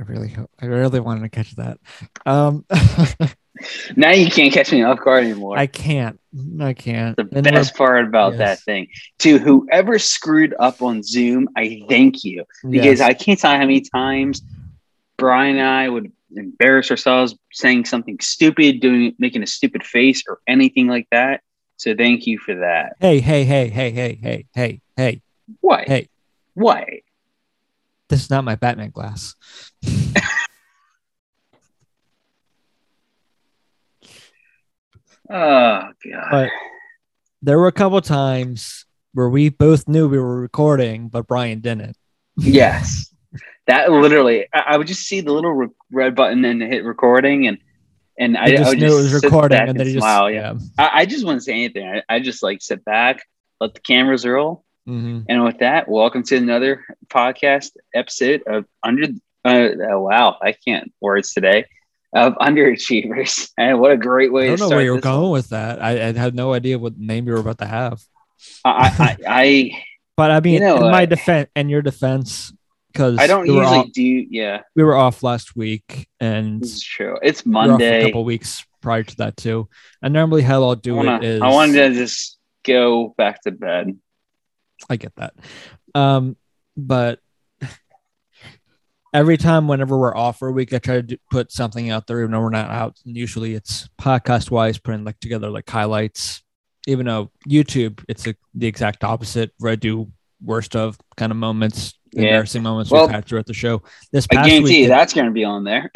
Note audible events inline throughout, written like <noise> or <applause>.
I really hope. I really wanted to catch that. Um, <laughs> now you can't catch me off guard anymore. I can't. I can't. the And best part about yes. that thing. To whoever screwed up on Zoom, I thank you because yes. I can't tell how many times Brian and I would embarrass ourselves saying something stupid, doing making a stupid face or anything like that. So thank you for that. Hey, hey, hey, hey, hey, hey, hey, hey. What? Hey. What? This is not my Batman glass. <laughs> Oh god. But there were a couple times where we both knew we were recording, but Brian didn't. Yes. That literally, I, I would just see the little re- red button and hit recording, and and I, I just would knew just it was recording, back and then he just smile. Yeah, I, I just wouldn't say anything. I, I just like sit back, let the cameras roll, Mhm. and with that, welcome to another podcast episode of Under. Uh, oh, wow, I can't words today of Underachievers, <laughs> and what a great way I to don't know where you're going one. with that. I, I had no idea what name you were about to have. I, I, I, <laughs> But I mean, You know, in my defense, and your defense, because I don't we usually off, do. Yeah, we were off last week, and is true. It's we off for a couple weeks prior to that too. And normally, how I'll do I, wanna, it is I wanted to just go back to bed. I get that. Um, but every time, whenever we're off for a week, I try to do, put something out there, even though we're not out. And usually, it's podcast wise, putting like together like highlights. Even though YouTube, it's a, the exact opposite, where I do worst of kind of moments, Yeah. embarrassing moments Well, we've had throughout the show. This I guarantee week, you that's going to be on there.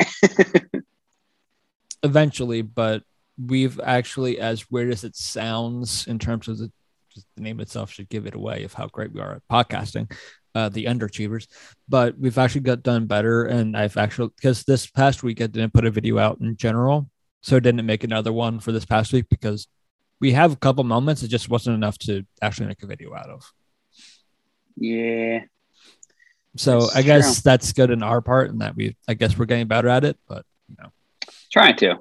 eventually, but we've actually, as weird as it sounds, in terms of the, the name itself, should give it away of how great we are at podcasting, uh, the underachievers. But we've actually got done better, and I've actually because this past week I didn't put a video out in general, so I didn't make another one for this past week because we have a couple moments. It just wasn't enough to actually make a video out of. yeah. So That's I guess that's good in our part, and that we I guess we're getting better at it, but you know. Trying to.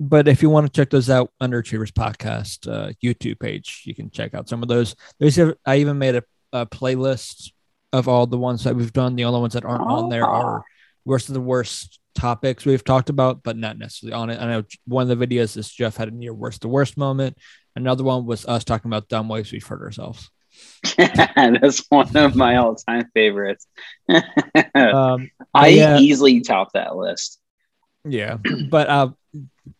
But if you want to check those out under Achievers Podcast uh, YouTube page, you can check out some of those. There's a, I even made a, a playlist of all the ones that we've done. The only ones that aren't on there are worst of the worst topics we've talked about, but not necessarily on it. I know one of the videos is Jeff had a near worst the worst moment. Another one was us talking about dumb ways we've hurt ourselves. <laughs> that's one of my all-time favorites. <laughs> Um, I yeah. easily top that list. Yeah, but uh,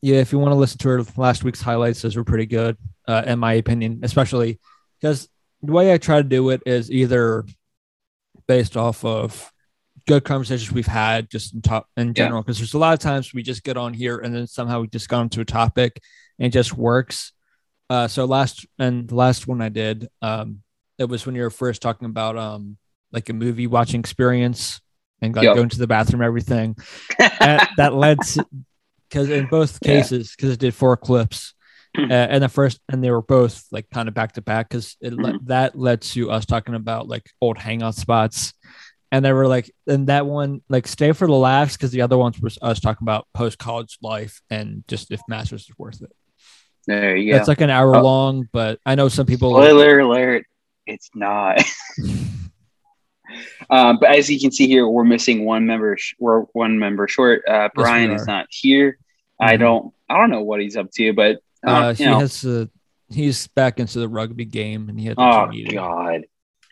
yeah, if you want to listen to our last week's highlights, those were pretty good, uh, in my opinion, especially because the way I try to do it is either based off of good conversations we've had just in top in general. Because there's a lot of times we just get on here and then somehow we just got into a topic and it just works. Uh, so last and the last one I did, um, it was when you were first talking about um like a movie watching experience and like Yep. going to the bathroom, everything <laughs> that, that led to because in both cases because it did four clips uh, and the first and they were both like kind of back to back because it le- Mm-hmm. that led to us talking about like old hangout spots and they were like and that one like stay for the laughs because the other ones was us talking about post college life and just if masters is worth it there you go. it's like an hour Oh. long but i know some people Spoiler alert. It's not. <laughs> <laughs> um, but as you can see here, we're missing one member. Sh- we're one member short. Uh, Brian is not here. I Mhm. don't. I don't know what he's up to, but uh, uh, he know. has uh, he's back into the rugby game and he had Oh meeting. God!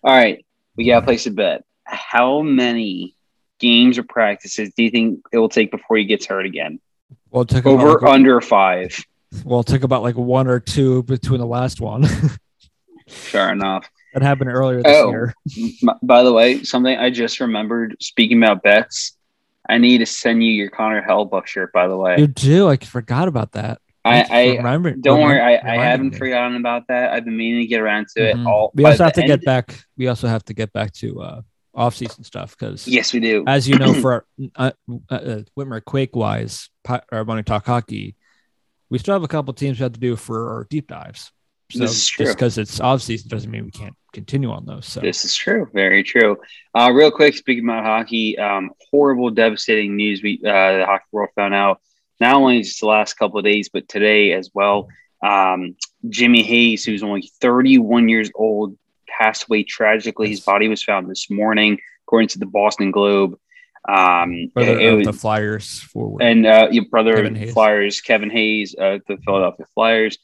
All right, we gotta place a bet. How many games or practices do you think it will take before he gets hurt again? well it took Over like, under five. well it took about like one or two between the last one <laughs> Fair enough. That happened earlier this Oh. year <laughs> By the way, something I just remembered. Speaking about bets, I need to send you your Connor Hellebuyck shirt. By the way, You do. I forgot about that. Thanks I, I remember. don't worry. I, I haven't me. forgotten about that. I've been meaning to get around to it. Mhm. All We also have to get back. We also have to get back to uh, off-season stuff because, Yes, we do. as you know, <clears throat> for uh, uh, uh, Whitmer Quake wise, or when we talk hockey, we still have a couple teams we have to do for our deep dives. So This is true. just because it's off-season doesn't mean we can't continue on those. So This is true. Very true. Uh, real quick, speaking about hockey, um, horrible, devastating news. We uh, the hockey world found out not only just the last couple of days, but today as well. Um, Jimmy Hayes, who's only 31 years old, passed away tragically. His body was found this morning, according to the Boston Globe. Um, Brother it of was- the Flyers forward. and uh, your brother Kevin Flyers, Kevin Hayes, uh, the Philadelphia Flyers,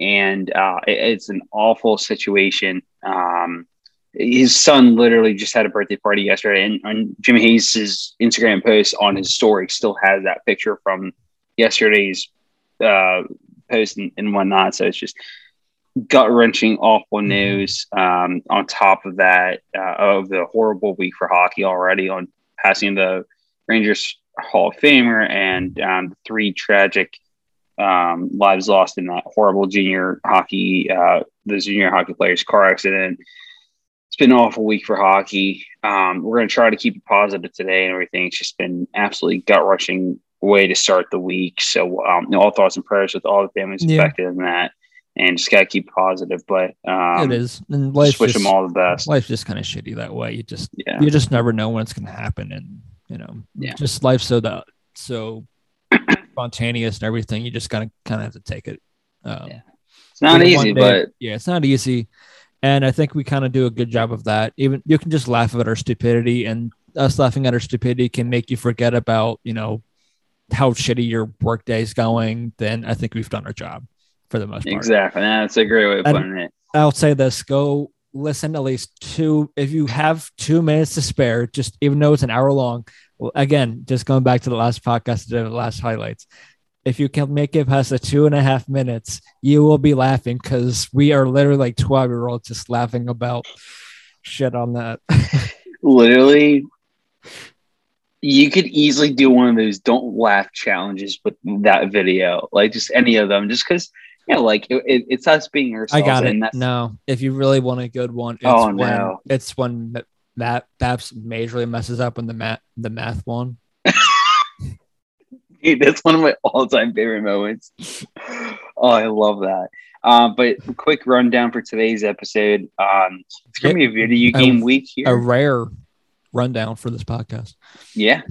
and uh, it- it's an awful situation. Um, his son literally just had a birthday party yesterday, and on Jimmy Hayes' Instagram post on his story still has that picture from yesterday's uh, post and, and whatnot. So it's just gut wrenching, awful Mhm. news. Um, on top of that, uh, of the horrible week for hockey already, on passing the Rangers Hall of Famer and um, three tragic um, lives lost in that horrible junior hockey, uh, the junior hockey players' car accident. It's been an awful week for hockey. Um, we're going to try to keep it positive today and everything. It's just been absolutely gut wrenching way to start the week. So, um, you know, all thoughts and prayers with all the families Yeah. affected in that, and just got to keep positive. But um, it is, and life just wish just, them all the best. life's just kind of shitty that way. You just Yeah, you just never know when it's going to happen, and you know, Yeah. just life's so that so <clears throat> spontaneous and everything. You just gotta kind of have to take it. Um, Yeah. it's not easy, day- but yeah, it's not easy. And I think we kind of do a good job of that. Even you can just laugh at our stupidity, and us laughing at our stupidity can make you forget about, you know, how shitty your workday is going. Then I think we've done our job for the most part. exactly. That's a great way of And- putting it. I'll say this: go listen at least two. If you have two minutes to spare, just even though it's an hour long. Well, again, just going back to the last podcast, the last highlights. If you can make it past the two and a half minutes, you will be laughing because we are literally like twelve year olds just laughing about shit on that. <laughs> literally you could easily do one of those don't laugh challenges with that video like just any of them just because you know like it, it- it's us being ourselves. I got it. No, if you really want a good one, oh, it's Oh, when no. it's when that Babs majorly messes up when the math the math one. <laughs> dude, that's one of my all-time favorite moments oh i love that um, but quick rundown for today's episode um, it's gonna be a video A- game week here. A rare rundown for this podcast. Yeah,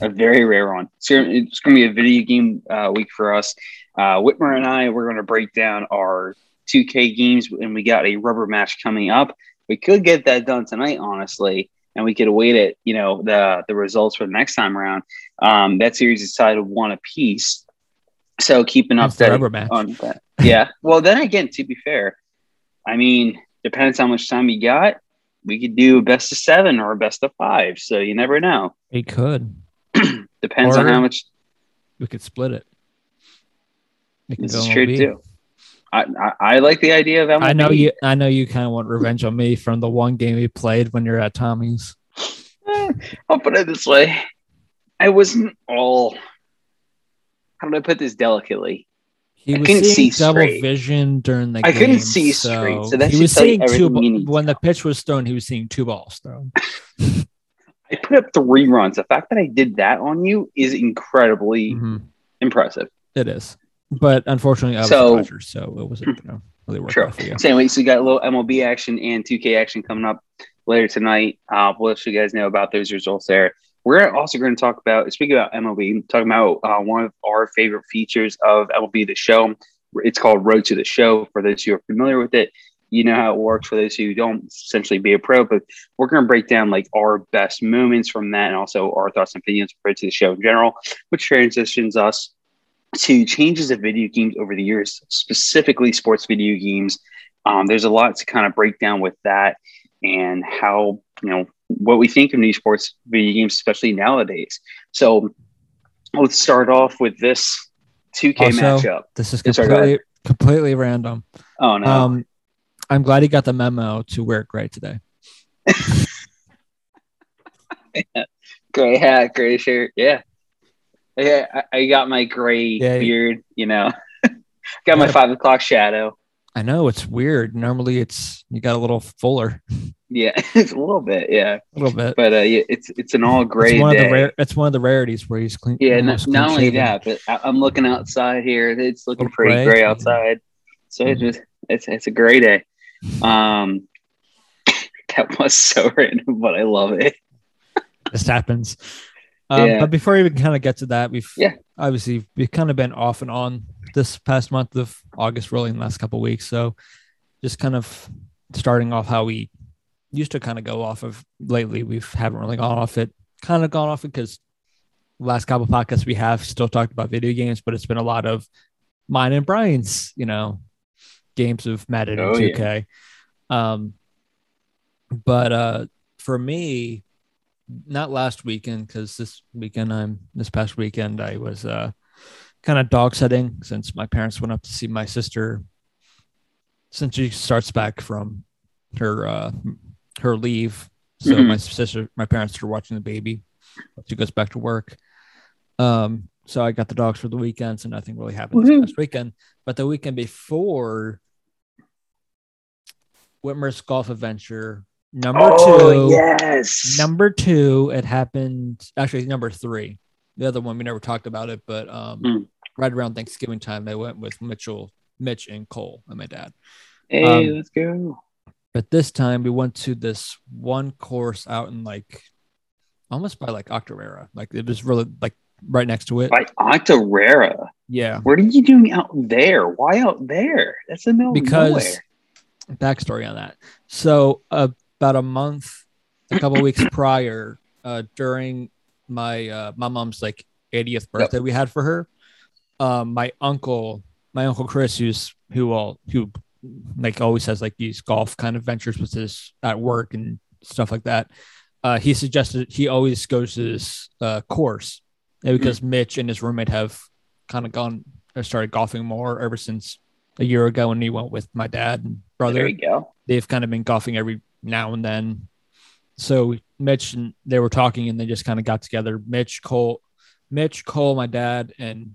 a very rare one. So it's going to be a video game uh, week for us. Uh, Whitmer and I, we're going to break down our 2K games, and we got a rubber match coming up. We could get that done tonight, honestly, and we could await it. You know, the the results for the next time around. Um, that series is decided one apiece. So keeping up that on that. Yeah. Well, then again, to be fair, I mean, depends how much time you got. We could do a best of seven or a best of five. So you never know. We could. <clears throat> Depends on how much We could split it. We this is true too. I, I, I like the idea of MLB. I know you. I know you kind of want revenge on me from the one game we played when you're at Tommy's. Eh, I'll put it this way. I wasn't all. How do I put this delicately? He I was couldn't seeing see double straight. vision during the I game. couldn't see straight, so that he was seeing two. ba- When the pitch was thrown, he was seeing two balls thrown. <laughs> I put up three runs. The fact that I did that on you is incredibly Mhm. impressive. It is, but unfortunately, I was So- a Dodger, so it wasn't going to really True. out for you. So anyway, so we got a little MLB action and 2K action coming up later tonight. Uh, we'll let you guys know about those results there. We're also going to talk about, speaking about MLB, talking about uh, one of our favorite features of MLB The Show. It's called Road to the Show. For those who are familiar with it, you know how it works. For those who don't, essentially be a pro, but we're going to break down like our best moments from that and also our thoughts and opinions Road to the Show in general, which transitions us to changes of video games over the years, specifically sports video games. Um, there's a lot to kind of break down with that and how, you know, what we think of new sports video games, especially nowadays. So let's start off with this 2K Also, matchup. This is Yeah, completely completely random. Oh, no. Um, I'm glad he got the memo to wear gray today. <laughs> gray hat, gray shirt. Yeah. Yeah. I, I got my gray Yeah. beard, you know, <laughs> got my five o'clock shadow. I know it's weird. Normally, it's you got a little fuller, Yeah. <laughs> it's a little bit. Yeah. a little bit. But uh, yeah, it's, it's an all gray it's one day. of the rare. It's one of the rarities where he's clean. Yeah, not, not only that, but I, I'm looking outside here. It's looking pretty gray. gray outside. So it's Mhm. just it's it's a gray day. Um, <laughs> that was so random, but I love it. This happens. Um, Yeah. But before we even kind of get to that, we've Yeah. obviously we've kind of been off and on this past month of August, really in the last couple of weeks. So just kind of starting off how we used to kind of go off of lately. We haven't really gone off it kind of gone off it because last couple podcasts we have still talked about video games, but it's been a lot of mine and Brian's, you know, games of Madden Oh, and 2K. Um, but uh, for me, not last weekend because this weekend I'm this past weekend I was uh kind of dog setting since my parents went up to see my sister since she starts back from her uh her leave. So Mhm. my sister, my parents are watching the baby. She goes back to work. Um, so I got the dogs for the weekend, so nothing really happened Woohoo. this past weekend. But the weekend before, Whitmer's golf adventure number oh two. yes. Number two, it happened actually number three. The other one we never talked about it, but um, Mm. right around Thanksgiving time, they went with Mitchell, Mitch, and Cole and my dad. hey, um, let's go. But this time we went to this one course out in like almost by like Octorara. Like it was really like right next to it. By Octorara. Yeah. What are you doing out there? Why out there? That's the middle Because of nowhere. backstory on that. So uh, about a month, a couple weeks prior, uh, during my uh, my mom's like 80th birthday we had for her, um, my uncle, my uncle Chris, who's who all who like always has like these golf kind of ventures with his at work and stuff like that. Uh, he suggested he always goes to this uh, course and because Mitch and his roommate have kind of gone or started golfing more ever since a year ago when he went with my dad and brother There you go. they've kind of been golfing every now and then. So Mitch and they were talking and they just kind of got together. Mitch, Cole, Mitch, Cole, my dad, and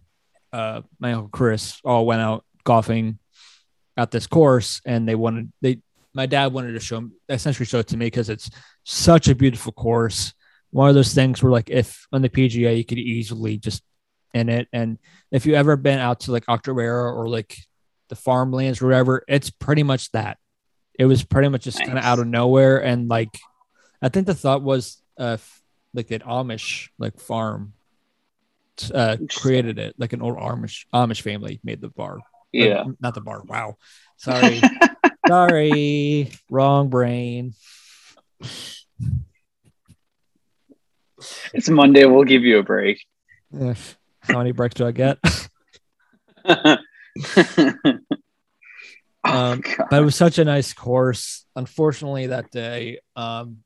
uh, my uncle Chris all went out golfing at this course, and they wanted they. My dad wanted to show essentially show it to me because it's such a beautiful course. One of those things where, like, if on the PGA you could easily just in it, and if you ever been out to like Octorara or like the farmlands or whatever, it's pretty much that it was pretty much just kind of out of nowhere. And like i think the thought was uh like an amish like farm uh created it. Like an old amish amish family made the bar. Yeah. not the bar. Wow. Sorry. <laughs> Sorry. Wrong brain. It's Monday. We'll give you a break. How many breaks do i get <laughs> <laughs> <laughs> Um, God. but it was such a nice course unfortunately that day um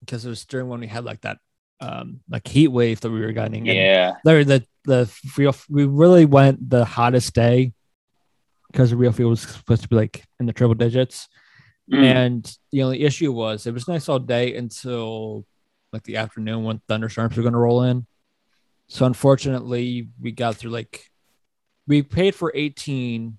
because it was during when we had like that um like heat wave that we were getting yeah. Larry, the the real we really went the hottest day because the real field was supposed to be like in the triple digits. Mm. And the only issue was it was nice all day until like the afternoon when thunderstorms were going to roll in. So unfortunately, we got through like we paid for 18,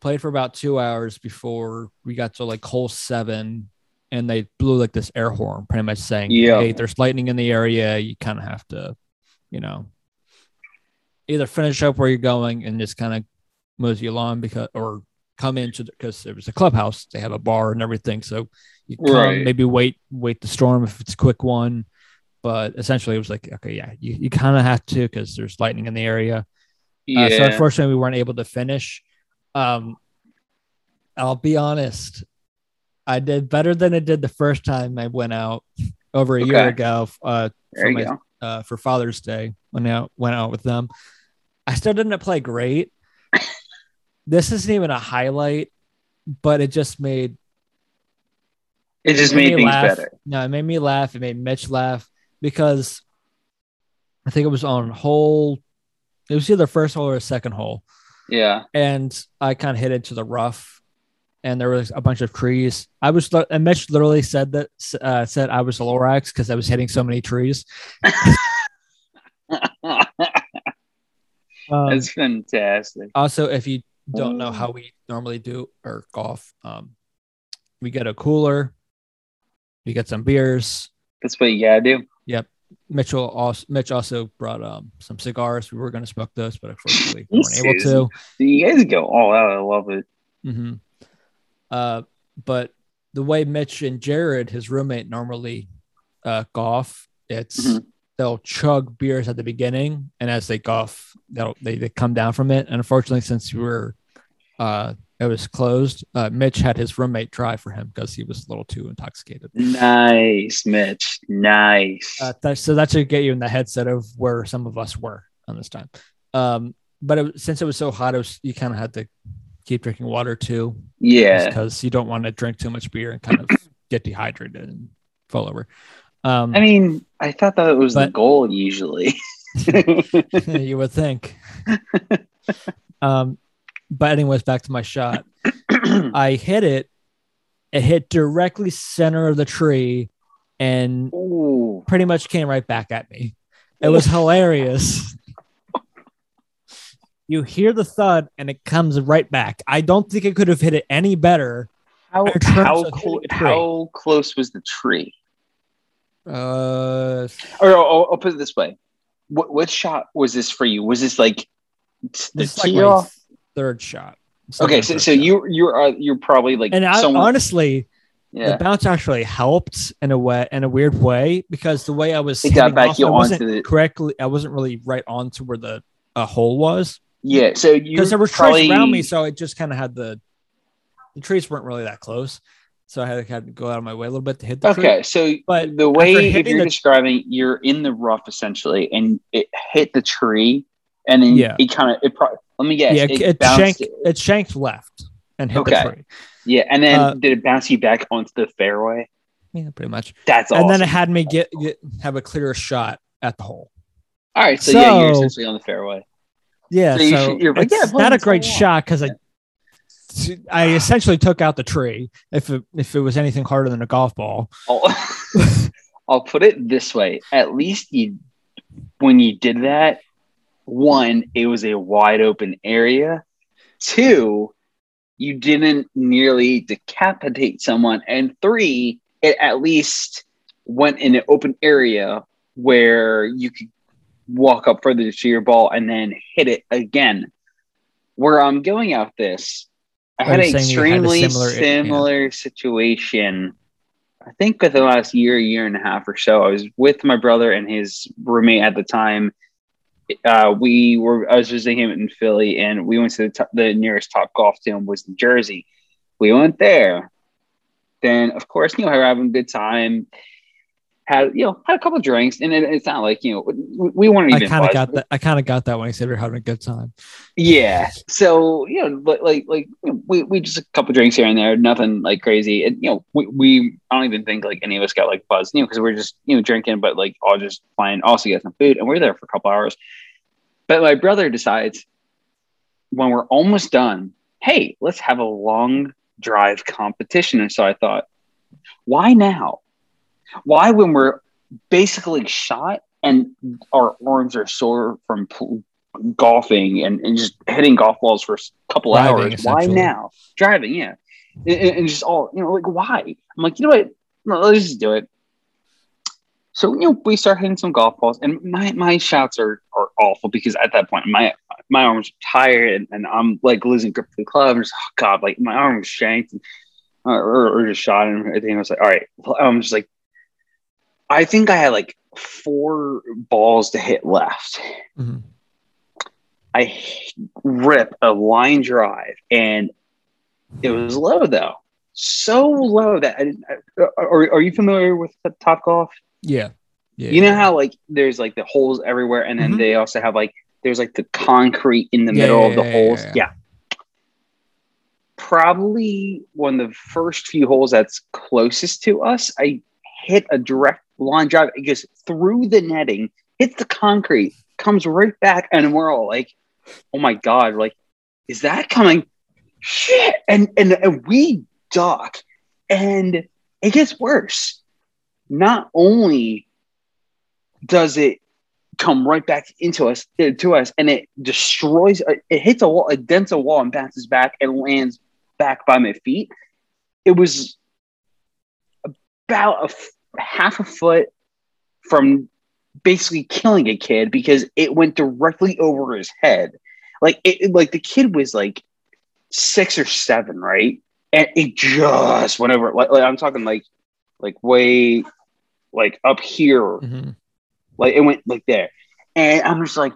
played for about two hours before we got to like hole seven, and they blew like this air horn, pretty much saying, Yeah. "Hey, there's lightning in the area. You kind of have to, you know, either finish up where you're going and just kind of mosey along because, or come into because there was a clubhouse. They have a bar and everything, so you come Right. maybe wait wait the storm if it's a quick one. But essentially, it was like, okay, yeah, you, you kind of have to because there's lightning in the area. Yeah. Uh, so unfortunately, we weren't able to finish. Um, I'll be honest, I did better than I did the first time I went out over a year ago uh, for my uh, for Father's Day when I went out with them. I still didn't play great. <laughs> this isn't even a highlight, but it just made It just it made me things laugh. better. No, it made me laugh. It made Mitch laugh because I think it was on hole. It was either first hole or second hole, Yeah. and I kind of hit into the rough, and there was a bunch of trees. I was and Mitch literally said that uh, said I was a Lorax because I was hitting so many trees. <laughs> Um, That's fantastic. also, if you don't know how we normally do our golf, um, we get a cooler, we get some beers. That's what you gotta do. Mitchell also Mitch also brought um some cigars. We were going to smoke those, but unfortunately we weren't able to. You guys go all out. I love it. hmm Uh, but the way Mitch and Jared, his roommate, normally uh, golf, it's Mhm. they'll chug beers at the beginning, and as they golf, they'll they, they come down from it. And unfortunately, since we were uh, It was closed. Uh, Mitch had his roommate drive for him because he was a little too intoxicated. Nice, Mitch. Nice. Uh, so that should get you in the headset of where some of us were on this time. Um, but it, since it was so hot, it was you kind of had to keep drinking water too. yeah. because you don't want to drink too much beer and kind of <clears throat> get dehydrated and fall over. Um, I mean, I thought that was the goal usually. <laughs> <laughs> you would think. <laughs> um, but anyways, back to my shot. <clears throat> I hit it. It hit directly center of the tree, and Ooh. pretty much came right back at me. It was hilarious. <laughs> You hear the thud, and it comes right back. I don't think it could have hit it any better. How, how, of clo- hitting a tree. how close was the tree? Uh, Or I'll, I'll put it this way: what, what shot was this for you? Was this like the this is like tee off? Third shot. Okay, so so shot. you you're uh, you're probably like and I, someone. honestly, yeah, the bounce actually helped in a way in a weird way because the way I was It got back off, you I wasn't onto the- correctly. I wasn't really right onto where the uh, hole was yeah. So you because there were probably, trees around me, so it just kind of had the the trees weren't really that close, so I had to, had to go out of my way a little bit to hit the tree. Okay, so But the way if you're the- describing, you're in the rough essentially, and it hit the tree, and then Yeah. it kind of it. Pro- let me guess. yeah, it, it, bounced. shanked. It shanked left and hit Okay. the tree. Yeah, and then uh, did it bounce you back onto the fairway? Yeah, pretty much. That's awesome. And then it had me get, get have a clearer shot at the hole. All right, so, yeah, you're essentially on the fairway. Yeah, So you so should- you're like, it's yeah, not a great shot because I, I <sighs> essentially took out the tree. If it if it was anything harder than a golf ball, I'll, <laughs> I'll put it this way: at least you, when you did that, one, it was a wide open area. Two, you didn't nearly decapitate someone, and three, it at least went in an open area where you could walk up further to your ball and then hit it again. Where I'm going out this, I Are had an you had extremely similar- similar, yeah. situation. I think within the last year, year and a half or so, I was with my brother and his roommate at the time. Uh, we were I was visiting him in Philly, and we went to the, top, the nearest top golf to him was New Jersey. We went there. Then, of course, you know, we were having a good time. Had you know had a couple of drinks, and it, it's not like you know we, we weren't even. I kind of got that. I kind of got that when he said we are having a good time. Yeah. So, you know, but like, like you know, we, we just a couple drinks here and there, nothing like crazy. And, you know, we, we, I don't even think like any of us got like buzzed, you know, because we're just, you know, drinking, but like all just fine. Also get some food. And we're there for a couple hours. But my brother decides when we're almost done, hey, let's have a long drive competition. And so I thought, why now? Why when we're basically shot and our arms are sore from pl- golfing and, and just hitting golf balls for a couple Driving, hours. Why now? Driving, yeah. And, and- just all, you know, like, why? I'm like, you know what? No, let's just do it. So, you know, we start hitting some golf balls, and my, my shots are, are awful because at that point, my my arms are tired and, and I'm like losing grip of the club. I'm just, oh God, like my arm was shanked and, or, or, or just shot. And everything. I was like, all right, I'm just like, I think I had like four balls to hit left. Mhm. I rip a line drive and it was low though. So low that I didn't. I, are, are you familiar with Top Golf? Yeah, yeah. You know how like there's like the holes everywhere, and then Mhm. they also have like there's like the concrete in the Yeah, middle yeah, of the holes. yeah. Probably one of the first few holes that's closest to us. I hit a direct line drive. It goes through the netting, hits the concrete, comes right back, and we're all like, "Oh my god!" Like, is that coming? Shit! And and, and we duck, and it gets worse. Not only does it come right back into us to us and it destroys it hits a wall it dents a wall and bounces back and lands back by my feet it was about a half a foot from basically killing a kid because it went directly over his head like it like the kid was like six or seven right and it just went over like, like i'm talking like like way like up here Mhm. like it went like there. And I'm just like,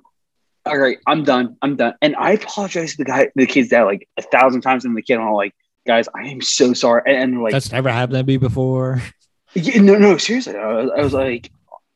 all right, I'm done. I'm done. And I apologize to the guy, the kid's dad, like a thousand times. And the kid, and I'm like, guys, I am so sorry. And, and like, That's never happened to me before. Yeah, no, no, seriously. I was, I was like,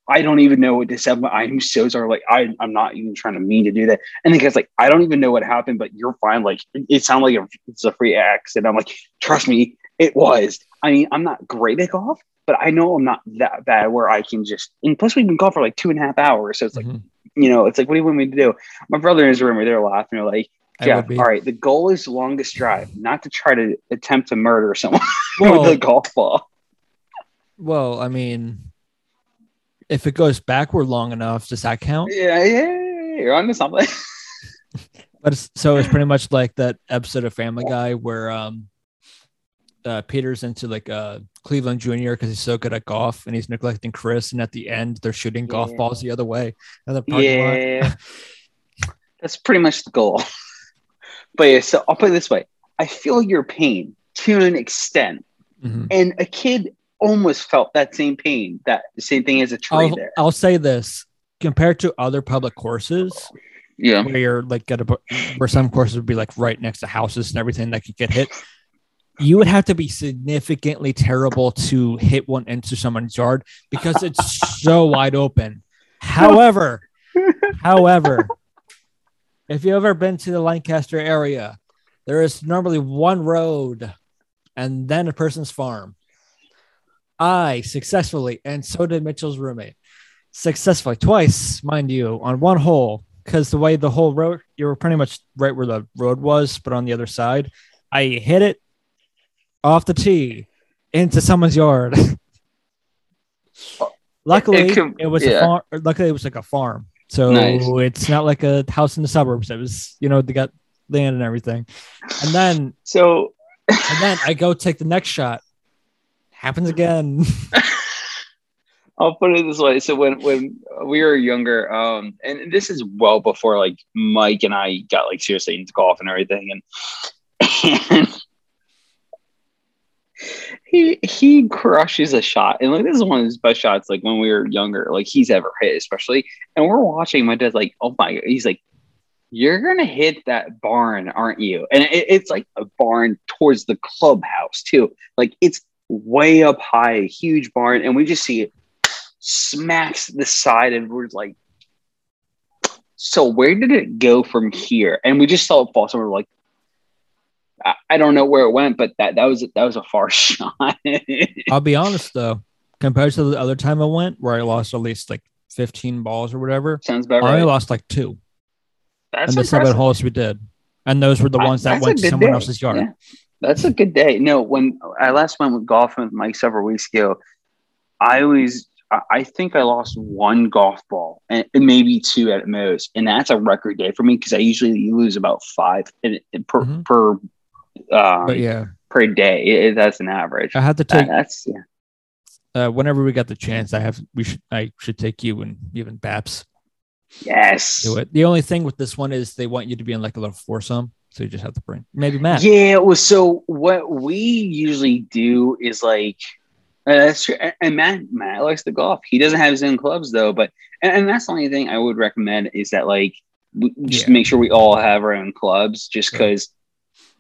I don't even know what to say. But I'm so sorry. Like, I, I'm not even trying to mean to do that. And the guy's like, I don't even know what happened, but you're fine. Like, it sounded like a, it's a free accident. I'm like, trust me, it was. I mean, I'm not great at golf, but I know I'm not that bad where I can just, and plus we've been golf for like two and a half hours. So it's like, Mhm. you know, it's like, what do you want me to do? My brother in his room, they're laughing. They're like, yeah, all right. The goal is longest drive, not to try to attempt to murder someone <laughs> Well, with a golf ball. Well, I mean, if it goes backward long enough, does that count? Yeah, yeah, you're onto something. But it's, so it's pretty much like that episode of Family Guy where um, uh, Peter's into like uh, Cleveland Junior because he's so good at golf and he's neglecting Chris, and at the end they're shooting golf balls the other way. the yeah, <laughs> that's pretty much the goal. <laughs> but yeah, so I'll put it this way: I feel your pain to an extent, Mhm. and a kid almost felt that same pain, that same thing as a tree I'll, there. I'll say this compared to other public courses Yeah, where you're like at a where some courses would be like right next to houses and everything that could get hit. You would have to be significantly terrible to hit one into someone's yard because it's <laughs> so wide open. However, however, if you've ever been to the Lancaster area, there is normally one road and then a person's farm. I successfully, and so did Mitchell's roommate, successfully twice, mind you, on one hole. Because the way the whole road, you were pretty much right where the road was, but on the other side. I hit it off the tee into someone's yard. <laughs> Oh, luckily, It it, could- was a farm. Luckily, it was like a farm, so Nice. it's not like a house in the suburbs. It was, you know, they got land and everything. And then, so and then I go take the next shot. Happens again. <laughs> I'll put it this way. So when when we were younger, um, and this is well before like Mike and I got like seriously into golf and everything, and, and he he crushes a shot, and like this is one of his best shots. Like when we were younger, like he's ever hit, especially. And we're watching. My dad's like, "Oh my!" He's like, "You're gonna hit that barn, aren't you?" And it, it's like a barn towards the clubhouse too. Like it's way up high, a huge barn, and we just see it smacks the side and we're like so where did it go from here and we just saw it fall somewhere like I, I don't know where it went but that that was that was a far <laughs> shot I'll be honest though, compared to the other time I went where I lost at least like 15 balls or whatever, sounds about I only right lost like two. that's and the seven impressive. holes we did. And those were the ones that went to someone day. else's yard. Yeah. That's a good day. No, when I last went with golfing with Mike several weeks ago, I always, I think I lost one golf ball and maybe two at most, and that's a record day for me because I usually lose about five in, in- per Mhm. per um, But yeah, per day. It- that's an average. I had to That- take that's yeah. uh, whenever we got the chance. I have we should I should take you and even Baps yes. do it. The only thing with this one is they want you to be in like a little foursome, so you just have to bring maybe Matt. Yeah, it was so what we usually do is like uh, that's true. And- Matt Matt likes to golf. He doesn't have his own clubs though, but and, and that's the only thing I would recommend is that like we just Yeah. make sure we all have our own clubs just because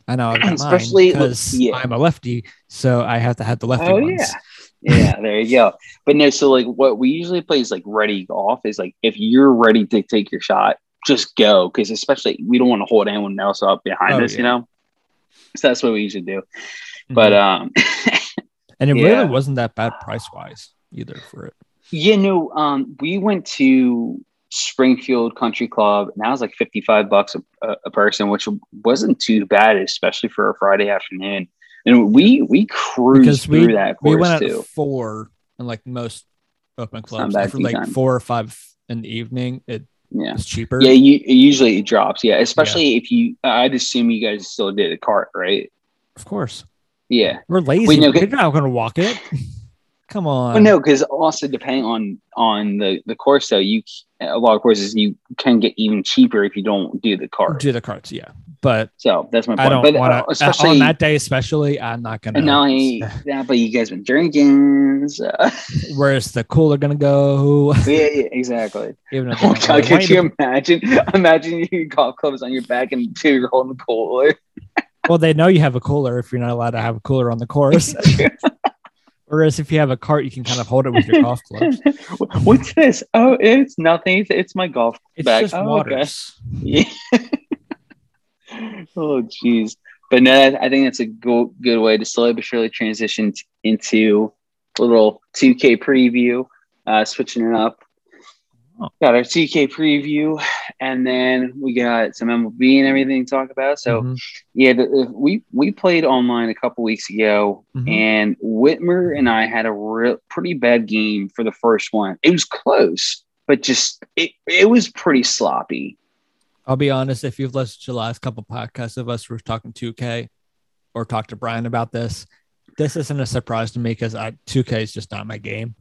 I know, I've got Especially because yeah. I'm a lefty, so I have to have the lefty Oh ones. yeah. Yeah, there you go. But no, so like what we usually play is like ready golf is like if you're ready to take your shot, just go. Cause especially we don't want to hold anyone else up behind Oh, us, you know? So that's what we usually do. Mhm. But um <laughs> and it yeah. really wasn't that bad price wise either for it. Yeah, no. Um, we went to Springfield Country Club, and that was like fifty-five bucks a, a, person, which wasn't too bad, especially for a Friday afternoon. And we we cruised Because through we that we course went too. at four and like most open clubs for like time. four or five in the evening. It Yeah, it's cheaper. yeah. You, usually it drops. Yeah, especially if you. I'd assume you guys still did a cart, right? Of course. Yeah. We're lazy. We're not going to walk it. <laughs> Come on. Well, no, because also depending on on the the course, though, you a lot of courses you can get even cheaper if you don't do the cart. Do the carts, yeah. But So that's my point. I don't but uh, want to, especially on that day, especially, I'm not gonna. and to. yeah, but you guys been drinking. So. <laughs> Where's the cooler going to go? <laughs> yeah, yeah, exactly. <laughs> Even if Oh they my don't god, really could want you imagine? Imagine you golf clubs on your back and two you're holding the cooler. well, they know you have a cooler if you're not allowed to have a cooler on the course. Whereas if you have a cart, you can kind of hold it with your golf clubs. <laughs> What's this? Oh, it's nothing. It's, it's my golf It's bag. just Oh, okay. waters. Yeah. <laughs> oh, jeez. But no, I think that's a go- good way to slowly but surely transition t- into a little 2K preview, uh, switching it up. Oh. Got our 2K preview, and then we got some MLB and everything to talk about. So, Mhm. yeah, the, the- we we played online a couple weeks ago, Mhm. and Whitmer and I had a real pretty bad game for the first one. It was close, but just it, it was pretty sloppy. I'll be honest, if you've listened to the last couple podcasts of us, we're talking 2K or talked to Brian about this. This isn't a surprise to me because I 2K is just not my game.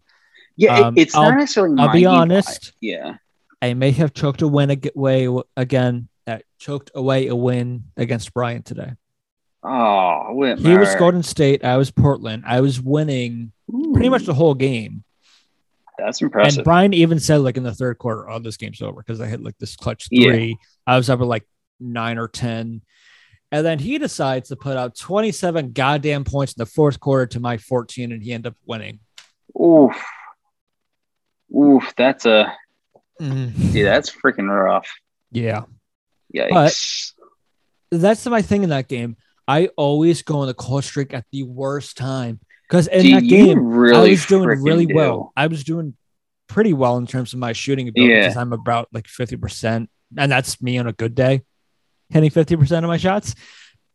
Yeah, it- Um, it's I'll- not necessarily. I'll my be game, but I- honest. yeah, I may have choked a win away again. That choked away a win against Brian today. oh, Whitmer. He was Golden State. I was Portland. I was winning pretty much the whole game. That's impressive. And Brian even said like in the third quarter, "Oh, this game's over" because I hit like this clutch Yeah. three. I was up at like nine or ten, and then he decides to put out twenty-seven goddamn points in the fourth quarter to my fourteen, and he ended up winning. Oof, oof. That's a yeah. That's freaking rough. Yeah, Yikes. that's my thing in that game. I always go on the cold streak at the worst time because in Dude, that game really I was doing really do. well. I was doing pretty well in terms of my shooting ability Yeah. because I'm about like 50%. And that's me on a good day, hitting 50% of my shots.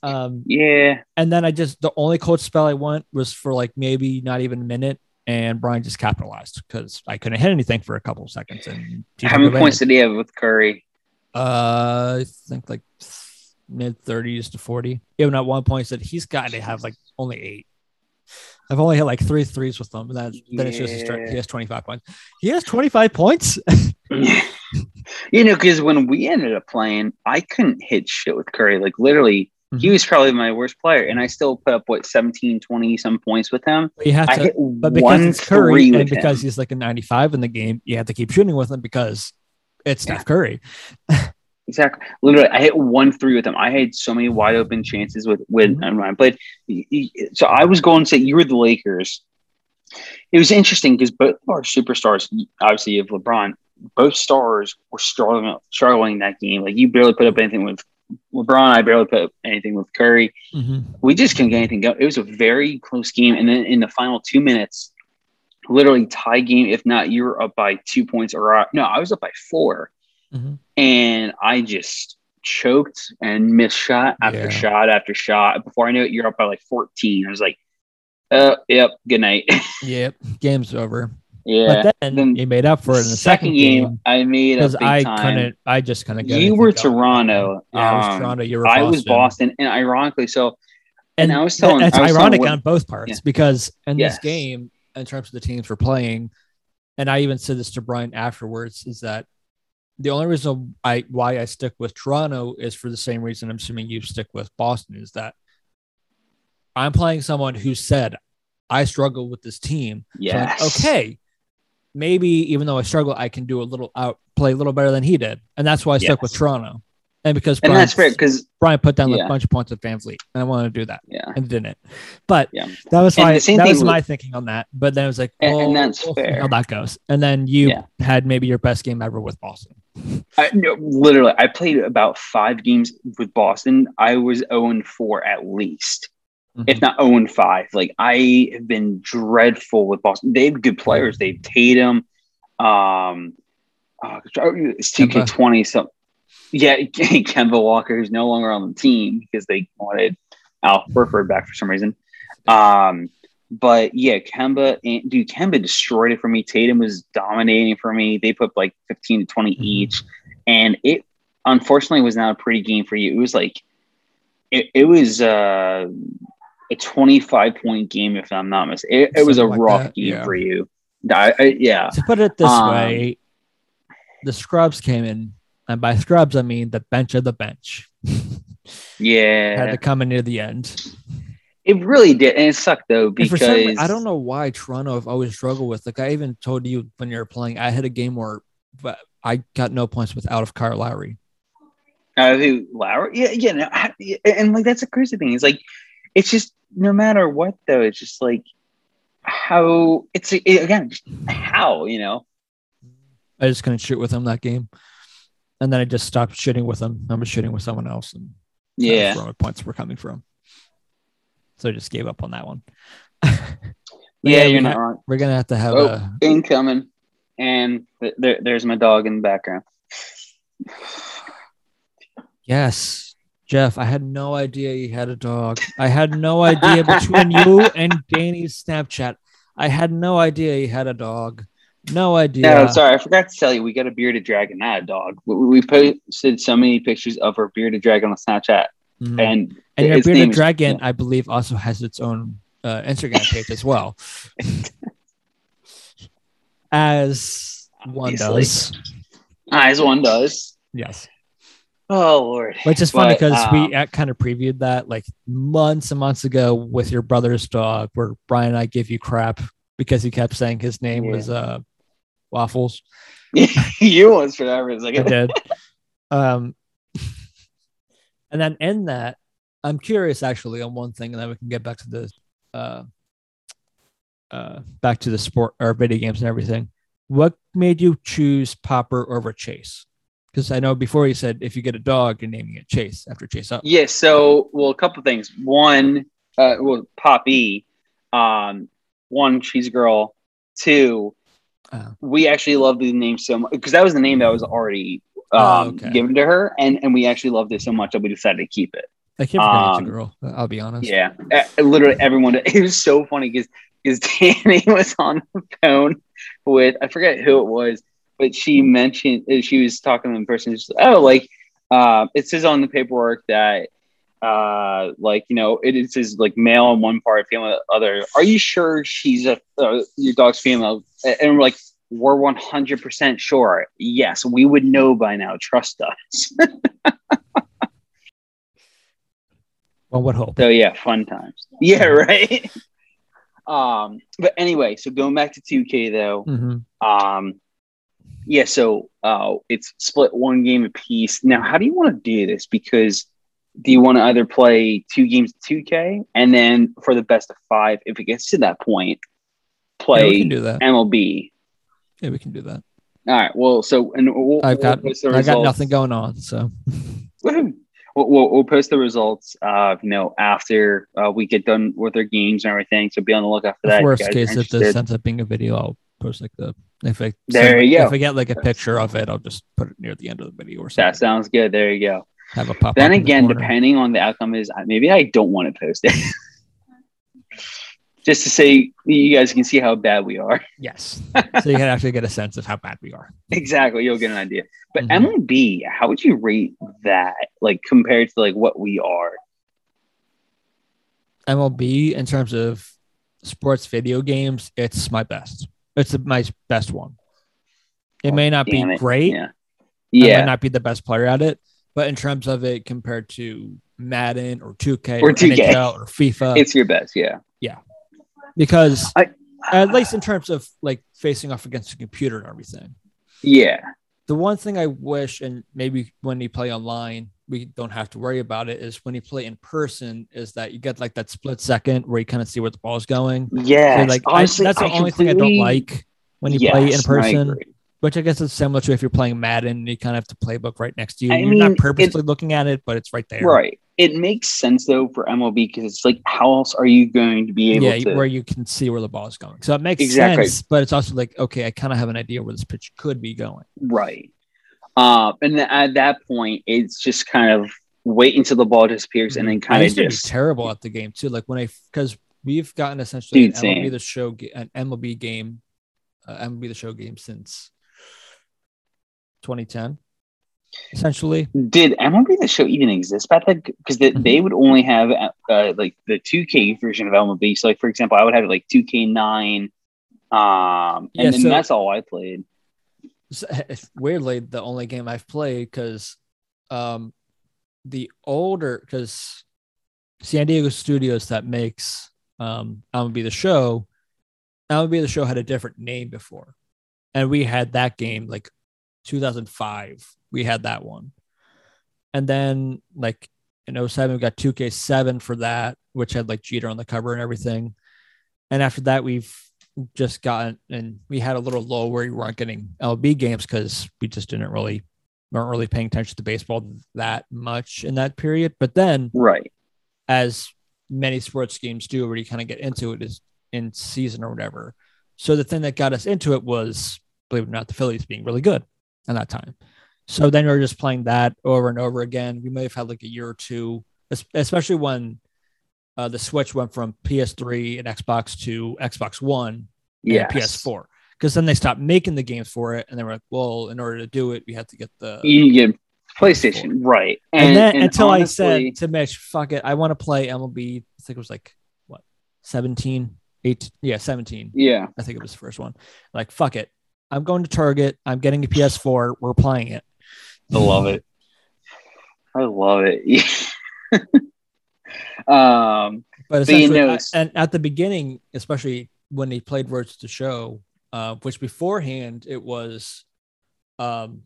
Um, Yeah, and then I just, the only cold spell I went was for like maybe not even a minute. And Brian just capitalized because I couldn't hit anything for a couple of seconds. And how many points did he have with Curry? Uh, I think like mid 30s to 40. Even at one point said he's got to have like only eight. I've only hit like three threes with them, and then, then it's just a He has 25 points. He has 25 points. <laughs> <laughs> you know, because when we ended up playing, I couldn't hit shit with Curry. Like literally, he Mhm. was probably my worst player, and I still put up what 17, 20 some points with him. you have I to, hit but because one it's Curry and because him. he's like a 95 in the game, you have to keep shooting with him because it's Steph Curry. <laughs> Exactly. Literally, I hit one three with him. I had so many wide open chances with with Mhm. and when I played. y- y- So I was going to say you were the Lakers. It was interesting because both of our superstars, obviously, have LeBron. Both stars were struggling struggling that game. Like you barely put up anything with LeBron. I barely put anything with Curry. Mhm. We just couldn't get anything going. It was a very close game, and then in the final two minutes, literally tie game. If not, you were up by two points, or no, I was up by four Mhm. and I just choked and missed shot after Yeah. shot after shot. Before I knew it, you're up by like 14. I was like, uh, yep, good night. <laughs> Yep. Game's over. Yeah. But then, then you made up for it in the second, game I made because I time. couldn't, I just couldn't get You were. Toronto. Yeah, I was Um, Toronto. You were Boston. I was Boston, and ironically, so And, And I was telling- that's was ironic Whit- on both parts Yeah. because in Yes. this game, in terms of the teams we're playing, and I even said this to Brian afterwards, is that the only reason I why I stick with Toronto is for the same reason I'm assuming you stick with Boston is that I'm playing someone who said I struggle with this team. So like, okay, maybe even though I struggle, I can do a little out play a little better than he did, and that's why I stuck with Toronto. And because and Brian, that's fair because Brian put down Yeah. a bunch of points at VanVleet, and I wanted to do that yeah, and didn't. But Yeah. that was And my that was with- my thinking on that. But then it was like, And- oh, and that's we'll fair. how that goes. And then you Yeah. had maybe your best game ever with Boston. I, no, literally, I played about five games with Boston. I was 0 and 4 at least. If not 0 and 5. Like I have been dreadful with Boston. They have good players. They have Tatum. Um, uh, it's 2K20. So yeah, <laughs> Kemba Walker, who's no longer on the team because they wanted Al Horford back for some reason. Um, but yeah, Kemba and dude, Kemba destroyed it for me. Tatum was dominating for me. They put like 15 to 20 Mhm. each. And it unfortunately was not a pretty game for you. It was like it, it was uh a 25 point game, if I'm not mistaken. It, it was a Something like rough that, game yeah. for you. I, I, yeah. To put it this Um, way, the scrubs came in, and by scrubs I mean the bench of the bench. <laughs> Yeah, had to come in near the end. It really did, and it sucked though And for because reason, I don't know why Toronto have always struggled with. Like I even told you when you were playing, I had a game where but I got no points without of Kyle Lowry. Uh, who Lowry? Yeah, yeah, no, I- and like that's a crazy thing. It's like it's just no matter what though. It's just like how it's it, again how you know. I just couldn't shoot with him that game, and then I just stopped shooting with him. I was shooting with someone else, and Yeah, where my points were coming from. So I just gave up on that one. <laughs> yeah, you're not wrong. We're gonna have to have Oh. a Incoming, and th- there, there's my dog in the background. <sighs> yes, Jeff. I had no idea you had a dog. I had no idea between you <laughs> and Danny's Snapchat. I had no idea you had a dog. No idea. No, sorry, I forgot to tell you, we got a bearded dragon, not a dog. We, we posted so many pictures of our bearded dragon on Snapchat, Mhm. and And your bearded is- dragon, I believe, also has its own uh, Instagram page as well, <laughs> as one Obviously. does. as one does. Yes, Oh Lord, which is funny because um, we kind of previewed that like months and months ago with your brother's dog, where Brian and I gave you crap because he kept saying his name Yeah. was uh, Waffles. <laughs> you was for that reason. I did. um, and then in that, I'm curious actually on one thing, and then we can get back to the uh, uh, back to the sport or video games and everything. What made you choose Poppy over Chase? Because I know before you said if you get a dog, you're naming it Chase after Chase Utley. Yeah. So, well, a couple things. One, uh, well, Poppy. Um, one, she's a girl. Two, Oh. we actually love the name so much because that was the name that was already um, Oh, okay. given to her, and and we actually loved it so much that we decided to keep it. I keep forgetting it's Um, a girl. I'll be honest. Yeah, literally everyone. <laughs> It was so funny because because <laughs> Danny was on the phone with I forget who it was, but she mentioned uh, she was talking to the person. Like, oh, like uh, it says on the paperwork that uh, like you know it, it says like male on one part, female on the other. Are you sure she's a uh, your dog's female? And we're like. We're 100% sure. Yes, we would know by now. Trust us. <laughs> One would hope. So yeah, fun times. Yeah, <laughs> right. um, but anyway, so going back to 2K though, Mhm. um, yeah, so uh, it's split one game apiece. Now, how do you want to do this? Because do you want to either play two games 2K and then for the best of five, if it gets to that point, Yeah, play can do that. MLB? Yeah, we can do that. All right. Well, so and we'll, I've got we'll post the I got nothing going on, so <laughs> We'll, we'll, we'll post the results, uh, you know, after uh, we get done with our games and everything. So be on the lookout for that. Worst you guys are case, if this ends up being a video, I'll post like the if I There send- you go. If I get like a picture of it, I'll just put it near the end of the video or something. That sounds good. There you go. Have a pop. Then up in the again, depending on the outcome, is maybe I don't want to post it. <laughs> Just to say, you guys can see how bad we are. <laughs> yes, so you can actually get a sense of how bad we are. exactly, you'll get an idea. But Mhm. MLB, how would you rate that, like compared to like what we are? MLB in terms of sports video games, it's my best. It's my best one. It may not be it. great. Yeah, I might not be the best player at it, but in terms of it compared to Madden or 2K Or or, 2K. NHL or FIFA, it's your best. Yeah. Yeah, because I- at least in terms of like facing off against a computer and everything. yeah, The one thing I wish, and maybe when you play online, we don't have to worry about it, is when you play in person, is that you get like that split second where you kind of see where the ball's going. yeah. So, like I- Honestly, that's the I only thing I don't like when you play in Yes, I person. Which I guess is similar to if you're playing Madden, and you kind of have the playbook right next to you. I you're mean, not it- purposely looking at it, but it's right there. Right. It makes sense though for MLB because it's like, how else are you going to be able yeah, to? where you can see where the ball is going. So it makes Exactly. sense, but it's also like, okay, I kind of have an idea where this pitch could be going. Right. Uh, and at that point, it's just kind of wait until the ball disappears and then I kind of used be just terrible at the game too. Like when I, because we've gotten essentially Dude, an MLB same. the show, an MLB game, uh, MLB the show game since 2010, essentially. did MLB the show even exist back then? Because they, Mhm. they would only have uh, like the 2K version of MLB. So, like for example, I would have like 2K9, um, and Yeah, then so- that's all I played. <laughs> Weirdly, the only game I've played because um, the older because San Diego Studios that makes um I'm gonna be the Show, I'm gonna be the Show had a different name before, and we had that game like 2005. We had that one, and then like in 07 we got 2K7 for that, which had like Jeter on the cover and everything, and after that we've just gotten and we had a little low where we weren't getting LB games because we just didn't really weren't really paying attention to baseball that much in that period. But then, right, as many sports games do, where you kind of get into it is in season or whatever. So the thing that got us into it was, believe it or not, the Phillies being really good at that time. So then we are just playing that over and over again. We may have had like a year or two, especially when uh, the Switch went from PS3 and Xbox to Xbox One yes. and PS4 because then they stopped making the games for it, and they were like, "Well, in order to do it, we have to get the you get PlayStation, right?" And, and then and until honestly, I said to Mitch, "Fuck it, I want to play MLB." I think it was like what 17, 8, yeah, seventeen. Yeah, I think it was the first one. Like, fuck it, I'm going to Target. I'm getting a PS4. We're playing it. I love it. <laughs> I love it. <laughs> um, but essentially, but you know, and at the beginning, especially when he played Road to Show, uh, which beforehand it was um,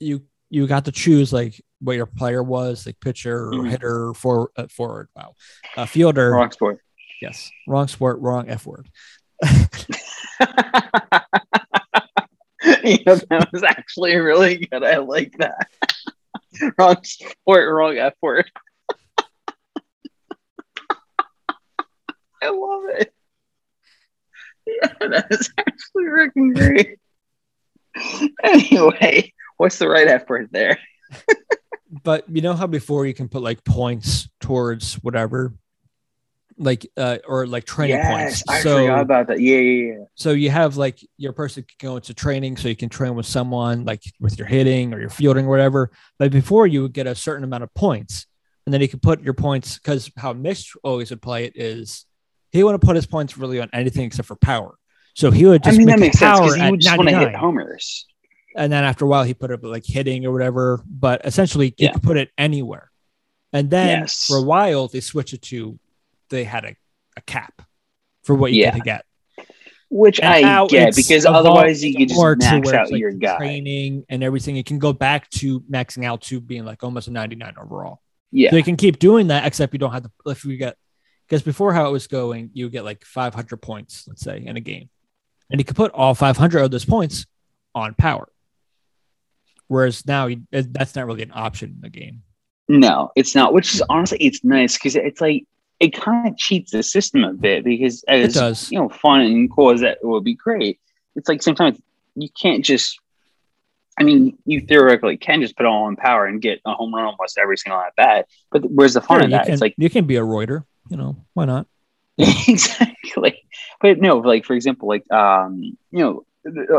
you you got to choose like what your player was, like pitcher or mm-hmm. hitter or for, uh, forward. Wow, uh, fielder. Wrong sport. Yes, wrong sport, wrong F word. <laughs> you know, that was actually really good. I like that. <laughs> wrong sport, wrong F word. I love it. Yeah, <laughs> that is actually working great. anyway, what's the right effort there? but you know how before you can put like points towards whatever, like uh or like training yes, points. I so, forgot about that. Yeah, yeah, yeah. So you have like your person can go into training, so you can train with someone like with your hitting or your fielding or whatever. But before you would get a certain amount of points, and then you can put your points because how Mitch always would play it is he wouldn't put his points really on anything except for power. So he would just I mean, that makes sense because he would just want to hit homers. And then after a while, he put it like hitting or whatever. But essentially, you yeah. could put it anywhere. And then yes. for a while, they switched it to they had a, a cap for what you yeah. get get. Which and I get because otherwise you can just max out like your guy. Training and everything. It can go back to maxing out to being like almost a 99 overall. Yeah. So you can keep doing that, except you don't have to, if you get because before how it was going, you get like 500 points, let's say, in a game, and you could put all 500 of those points on power. Whereas now you, that's not really an option in the game. No, it's not. Which is honestly, it's nice because it's like it kind of cheats the system a bit because as it does. you know, fun and cool as that would be great. It's like sometimes you can't just. I mean, you theoretically can just put all on power and get a home run almost every single at bat. But where's the fun sure, in that? Can, it's like you can be a Reuter you know, why not? <laughs> exactly. But no, like for example, like um, you know,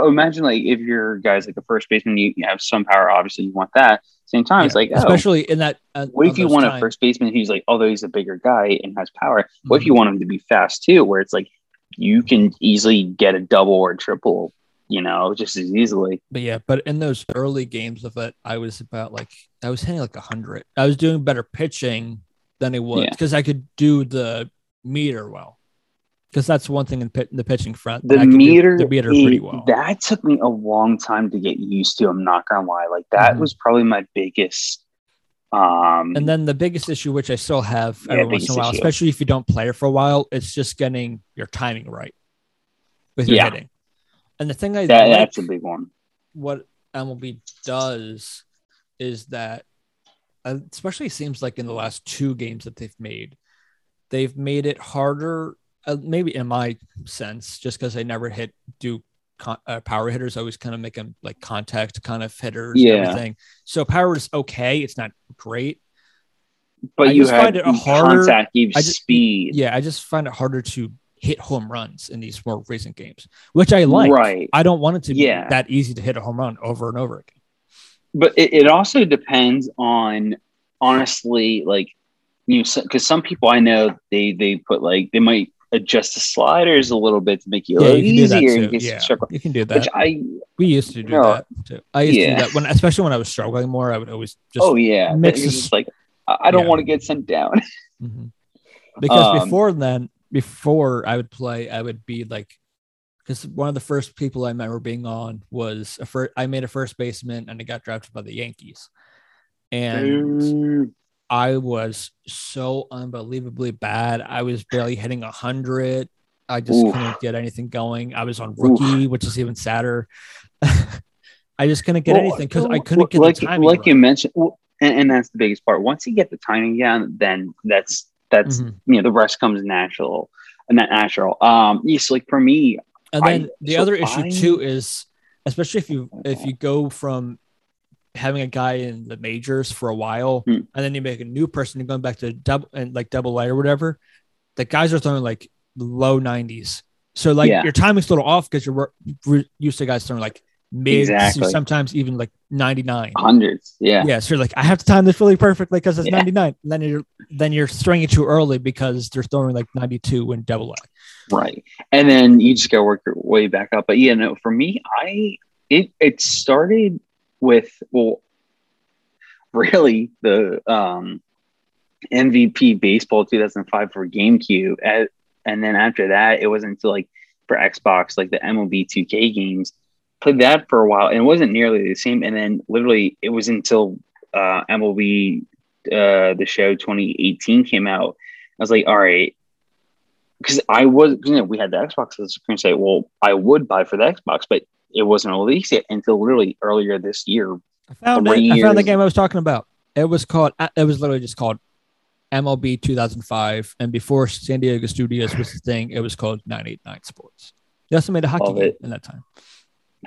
imagine like if your guy's like a first baseman, you, you have some power. Obviously, you want that. Same time, yeah, it's like oh, especially in that. Uh, what if you want time. a first baseman who's like, although he's a bigger guy and has power? Mm-hmm. What if you mm-hmm. want him to be fast too? Where it's like you can easily get a double or a triple, you know, just as easily. But yeah, but in those early games of it, I was about like I was hitting like a hundred. I was doing better pitching than it was because yeah. I could do the meter well. Because that's one thing in, pit, in the pitching front. The meter, the meter pretty well. That took me a long time to get used to. I'm not gonna lie. Like that mm-hmm. was probably my biggest. Um, and then the biggest issue, which I still have every yeah, once in a while, issue. especially if you don't play it for a while, it's just getting your timing right with your yeah. hitting. And the thing I that, like, that's a big one. What MLB does is that especially seems like in the last two games that they've made, they've made it harder. Uh, maybe in my sense, just because they never hit do con- uh, power hitters, always kind of make them like contact kind of hitters. Yeah. And everything. So power is okay. It's not great. But I you find it harder. Contact gives just, speed. Yeah, I just find it harder to hit home runs in these more recent games, which I like. Right. I don't want it to be that easy to hit a home run over and over again but it, it also depends on honestly like you know because some people i know they they put like they might adjust the sliders a little bit to make you a Yeah, little you can do that easier in too. case you Yeah, struggle. you can do that. Which I we used to do No. that too. I used to do that when, especially when I was struggling more. I would always just oh yeah, mix it's just like I don't Yeah. want to get sent down. Mhm. Because Um, before then, before I would play, I would be like, because one of the first people I remember being on was a first. I made a first baseman, and I got drafted by the Yankees, and Mm, I was so unbelievably bad. I was barely hitting a hundred. I just Oof. couldn't get anything going. I was on Oof. rookie, which is even sadder. <laughs> I just couldn't get well, anything because I couldn't get like the timing. like right. you mentioned, well, and, and that's the biggest part. Once you get the timing down, then that's that's Mhm. you know the rest comes natural and that natural. Um, yes, like for me, And I- then the so other issue I- too is, especially if you if you go from having a guy in the majors for a while, Hmm. and then you make a new person and going back to double and like double A or whatever, the guys are throwing like low nineties. So like Yeah. your timing's a little off because you're re- used to guys throwing like mid, Exactly. sometimes even like ninety nine. hundreds, yeah, Yeah, so you're like, I have to time this really perfectly because it's Yeah. 99. And then you're then you're throwing it too early because they're throwing like 92 in double A. right. And then you just got to work your way back up. But yeah, no, for me, I it it started with well, <laughs> really the um MVP baseball 2005 for GameCube, and, and then after that, it wasn't until like for Xbox, like the MLB 2K games. Played that for a while, and it wasn't nearly the same. And then literally, it was until uh, MLB uh, the show 2018 came out. I was like, all right, because I was you know, we had the Xbox. Going to say, well, I would buy for the Xbox, but it wasn't released yet until literally earlier this year. I found it. I found the game I was talking about. It was called. uh, It was literally just called MLB 2005, and before San Diego Studios was the thing, it was called 989 Sports. They also made a hockey Love game it. in that time,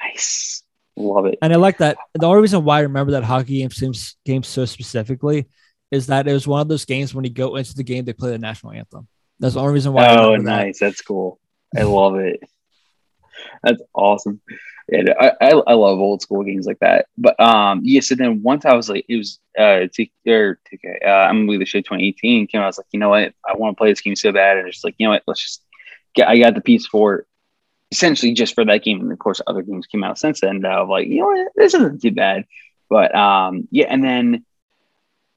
Nice, love it. and I like that. The only reason why I remember that hockey game seems game so specifically is that it was one of those games when you go into the game, they play the national anthem. That's the only reason why. I Oh, remember that. nice. That's cool. I love it. That's awesome. And I, I, I love old school games like that. But um, yeah. So then once I was like, it was uh, T- or TK, uh, I'm gonna leave the shit 2018. Came, out, I was like, you know what? I want to play this game so bad, and just like, you know what? Let's just get. I got the piece for essentially just for that game, and of course, other games came out since then. Was like, you know what? This isn't too bad. But um, yeah, and then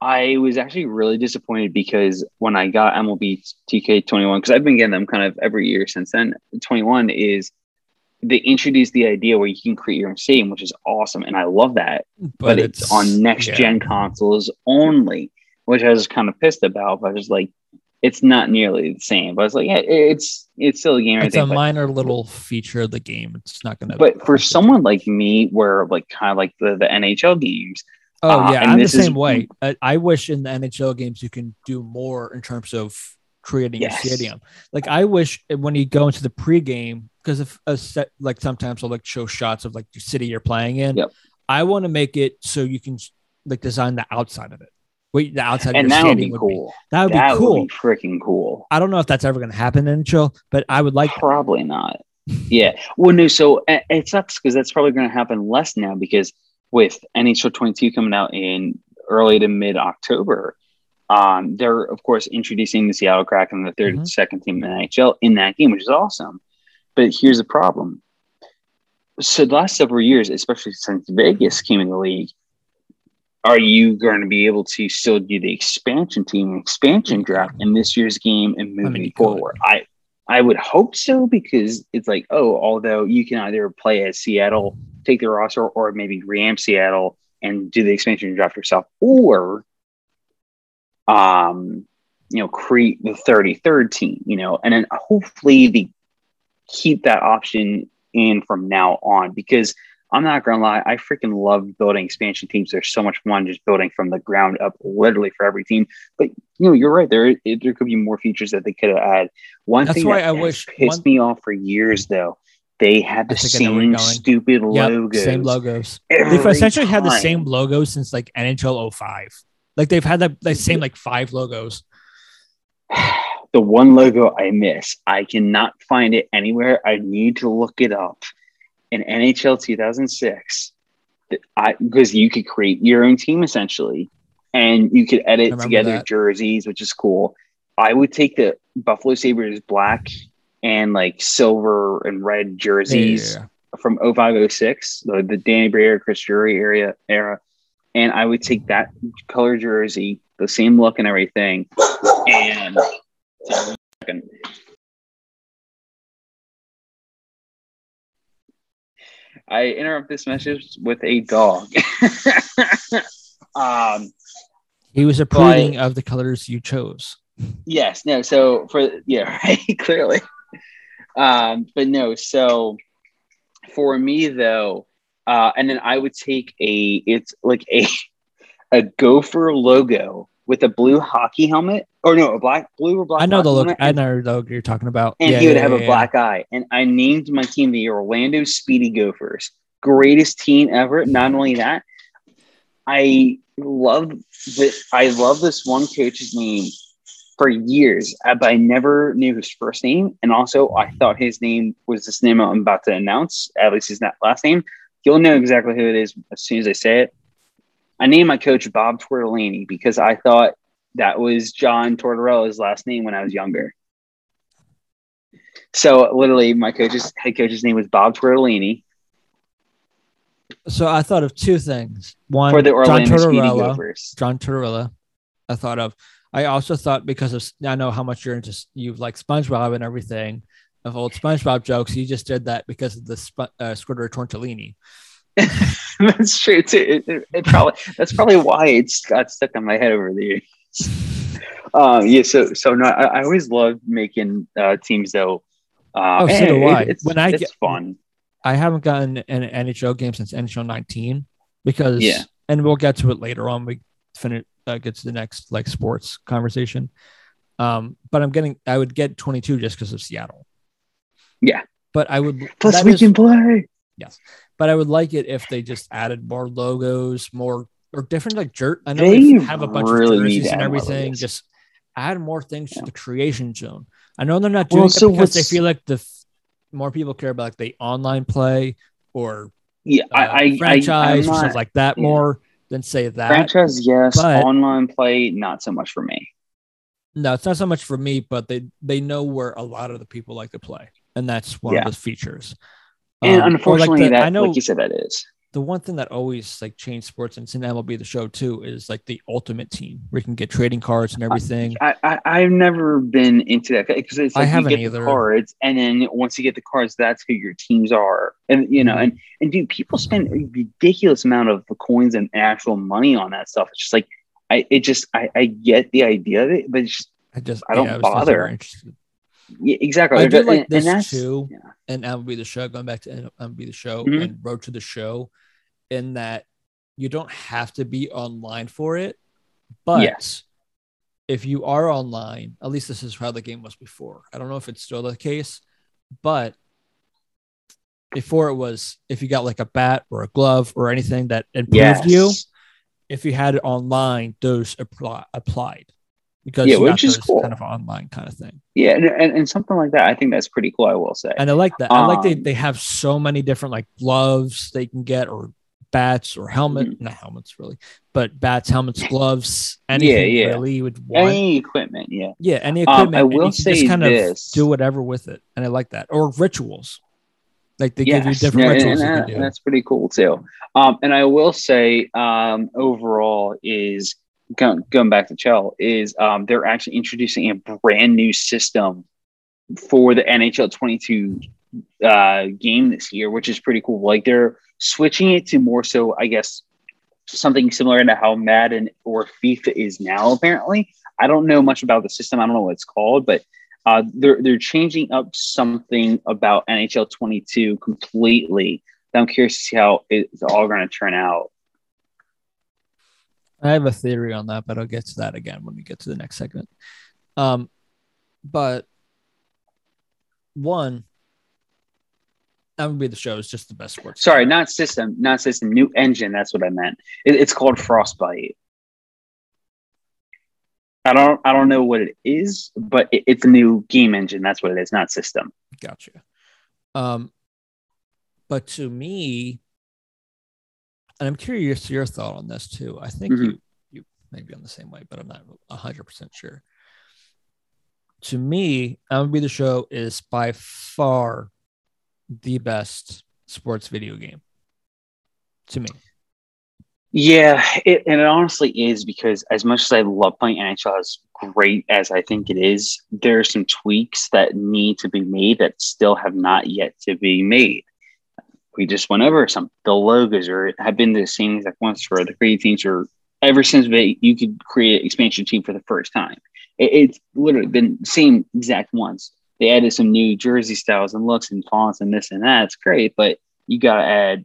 I was actually really disappointed because when I got MLB TK 21, because I've been getting them kind of every year since then, 21 is they introduced the idea where you can create your own stadium, which is awesome. And I love that. But, it's, on next yeah. gen consoles only, which I was kind of pissed about. But I was like, it's not nearly the same. But I was like, yeah, it's it's still a game. It's a minor little feature of the game. It's not gonna. but for someone like me, where like kind of like the, the NHL games, Oh Uh, yeah, I'm the this is- same way. I, I wish in the NHL games you can do more in terms of creating Yes. a stadium. Like I wish when you go into the pregame, because if a set like sometimes I'll like show shots of like the city you're playing in. Yep. I want to make it so you can like design the outside of it. Wait, the outside and that would be cool. That would that be cool. would be freaking cool. I don't know if that's ever going to happen in NHL, but I would like. that. Probably not. Yeah. Well, no. So uh, it sucks because that's probably going to happen less now because with NHL 22 coming out in early to mid October, um, they're of course introducing the Seattle Kraken, the 32nd Mhm. team in the NHL, in that game, which is awesome. But here's the problem. So the last several years, especially since Vegas came in the league, are you going to be able to still do the expansion team expansion draft in this year's game and moving forward? I I would hope so because it's like, oh, although you can either play as Seattle, take the roster, or maybe reamp Seattle and do the expansion draft yourself, or um, you know, create the 33rd team, you know, and then hopefully the keep that option in from now on because I'm not gonna lie, I freaking love building expansion teams. There's so much fun just building from the ground up, literally for every team. But you know, you're right. There, there could be more features that they could have added. One That's thing why that I wish pissed one- me off for years, though, they had the I think I know where you're same stupid Yep, logos. same logos. They've essentially had the same logo since like NHL 05. Like they've had the, the same like five logos. <sighs> the one logo I miss. I cannot find it anywhere. I need to look it up. In NHL 2006 I because you could create your own team essentially, and you could edit together that. jerseys, which is cool. I would take the Buffalo Sabres black and like silver and red jerseys Yeah. from 0506, the, the Danny Briere, Chris Drury area era. And I would take that color jersey, the same look and everything, and I interrupt this message with a dog. <laughs> um, He was approving of the colors you chose. Yes, no. So for yeah, <laughs> right, clearly. Um, but no. So for me though, uh, and then I would take a it's like a <laughs> a gopher logo with a blue hockey helmet, or no, a black blue or black. I know the look. I know the look you're talking about. and Yeah, he would yeah, have yeah, a black eye. And I named my team the Orlando Speedy Gophers. Greatest team ever. Not only that, I love that. I love this one coach's name for years, uh, but I never knew his first name. And also, I thought his name was this name I'm about to announce, at least his na- last name. You'll know exactly who it is as soon as I say it. I named my coach Bob Tortellini because I thought that was John Tortorella's last name when I was younger. So literally, my coach's head coach's name was Bob Tortellini So I thought of two things. One, for the John Orlando Speedy Tortorella. John Tortorella. I thought of. I also thought because of I know how much you're into you like SpongeBob and everything of old SpongeBob jokes. You just did that because of the Sp- uh, Squidward Tortellini. <laughs> that's true too. It, it- it probably that's probably why it's got stuck on my head over the years. Um, <laughs> yeah, so so no, I, I always love making uh, teams though. Uh, Oh, so do it- It's, When I it's get- fun. I haven't gotten an NHL game since NHL 19 because Yeah. and we'll get to it later on. We finish uh, get to the next like sports conversation. Um, but I'm getting I would get 22 just because of Seattle. Yeah. But I would Plus, we is- can play. Yes, but I would like it if they just added more logos, more or different like jerk. I know They have a bunch really of jerseys and everything. Just add more things to the creation zone. I know they're not doing Well, it so because they feel like the f- more people care about like the online play or Yeah, uh, I, I, I, franchise I'm or stuff like that yeah. more than say that. franchise. Yes, but- online play, not so much for me. No, it's not so much for me, but they they know where a lot of the people like to play, and that's one Yeah. of the features. And Um, or like unfortunately, the- that I know like you said, that is. The one thing that always like changed sports and it's in MLB the show too is like the ultimate team where you can get trading cards and everything. I, I I've never been into that because it's I like you haven't get either. the cards, and then once you get the cards, that's who your teams are, and you know, Mhm. and and dude, people spend a ridiculous amount of the coins and actual money on that stuff. It's just like I, it just I, I get the idea of it, but it's just I just I don't yeah, bother. yeah, exactly. I do And- like and this that's- too. yeah. And MLB the show, going back to MLB the show Mhm. and Road to the Show, in that you don't have to be online for it, but Yes. if you are online, at least this is how the game was before. I don't know if it's still the case, but before it was if you got like a bat or a glove or anything that improved Yes. you, if you had it online, those apply, applied because Yeah, which is cool. kind of online kind of thing. Yeah, and, and, and something like that. I think that's pretty cool. I will say. And I like that. I like they, Um, they have so many different like gloves they can get or bats or helmet, Mm-hmm. not helmets really, but bats, helmets, <laughs> gloves, anything yeah. really you would want. Any equipment, yeah. yeah, any Um, equipment. I and will you say just kind this. of do whatever with it. And I like that. Or rituals. Like they give you different yeah, rituals and can do. that's pretty cool too. Um, and I will say, um, overall, is going, going back to Chell is um, they're actually introducing a brand new system for the NHL 22 uh, game this year, which is pretty cool. Like they're switching it to more so, I guess, something similar to how Madden or FIFA is now. Apparently, I don't know much about the system. I don't know what it's called, but uh, they're they're changing up something about NHL 22 completely. So I'm curious to see how it's all going to turn out. I have a theory on that, but I'll get to that again when we get to the next segment. Um, but one, MLB the show is just the best sports. Sorry, game. not system, not system. New engine. That's what I meant. It, it's called Frostbite. I don't I don't know what it is, but it, it's a new game engine. That's what it is, not system. Gotcha. Um, but to me, and I'm curious your thought on this too. I think Mhm. you you may be on the same way, but I'm not hundred percent sure. to me, MLB The Show is by far the best sports video game. To me. Yeah, it, and it honestly is because as much as I love playing NHL as great as I think it is, there are some tweaks that need to be made that still have not yet to be made. We just went over some the logos or have been the same exact ones for the creative teams or ever since they you could create expansion team for the first time. It, it's literally been the same exact ones. They added some new jersey styles and looks and fonts and this and that. It's great, but you got to add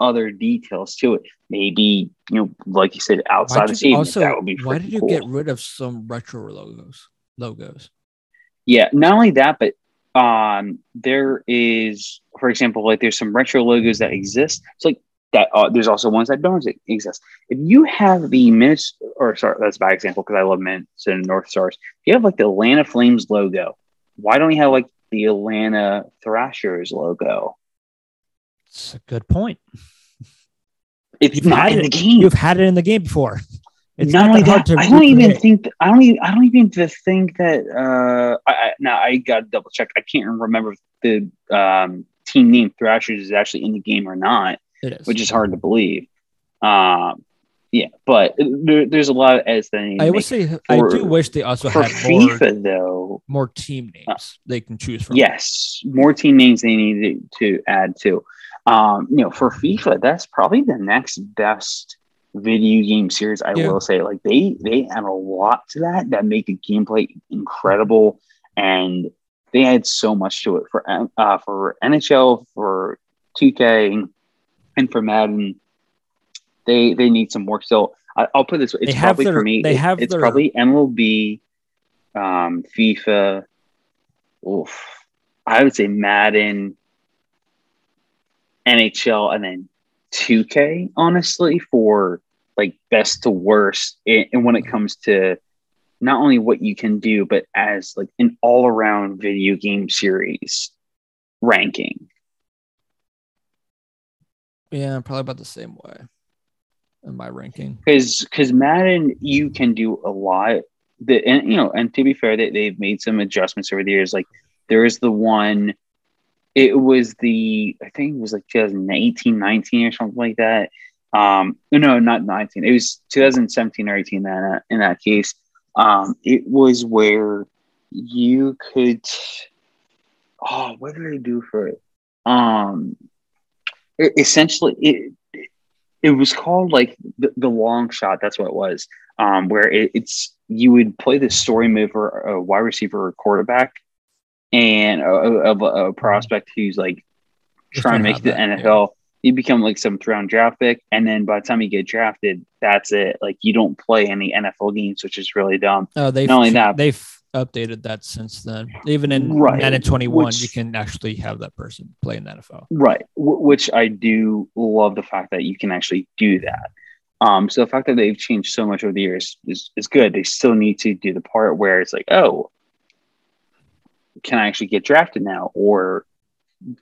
other details to it. Maybe you know, like you said, outside the stadium. Also, that would be why did you cool. get rid of some retro logos? Logos. Yeah, not only that, but um, there is, for example, like there's some retro logos that exist. It's like that. Uh, there's also ones that don't exist. If you have the Minnes, or sorry, that's a bad example because I love Minnesota and North Stars. If you have like the Atlanta Flames logo, why don't we have like the Atlanta Thrashers logo? It's a good point. It's You've not in it- the game. You've had it in the game before. It's not not, only that I don't even recreate. think I don't even I don't even think that uh I, I now I gotta double check. I can't remember if the um team name Thrashers is actually in the game or not, it is. which is hard to believe. Um yeah, but there, there's a lot of need to I would say I do wish they also for had more FIFA though, more team names they can choose from. yes, more team names they need to, to add to. Um, you know, for FIFA, that's probably the next best video game series. I Yeah. will say, like they they add a lot to that that make the gameplay incredible, and they add so much to it for uh, for NHL, for 2K, and for Madden. They they need some work. So I, I'll put this way: it's probably their- for me. they have it's their- probably MLB, um, FIFA. Oof, I would say Madden, NHL, and then 2K. Honestly, for like best to worst, and and when it comes to not only what you can do, but as like an all-around video game series ranking. Yeah, probably about the same way in my ranking. because because Madden you can do a lot. The and you know, and to be fair, they they've made some adjustments over the years. Like there is the one, it was the I think it was like 2018, 19 or something like that. Um, no, not 19. It was 2017 or 18. That in that case, um, it was where you could. Oh, what did I do for it? Um, e- essentially, it it was called like the, the long shot. That's what it was. Um, where it, it's you would play the story mover, a wide receiver or quarterback, and of a, a, prospect who's like Just trying to make the that, NFL. You become like some round draft pick, and then by the time you get drafted, that's it. Like you don't play any NFL games, which is really dumb. Oh, they've Not only that- they've updated that since then. Even in Right, Madden 21, which- you can actually have that person play in the NFL. Right. W- which I do love the fact that you can actually do that. Um, so the fact that they've changed so much over the years is, is good. They still need to do the part where it's like, oh, can I actually get drafted now? Or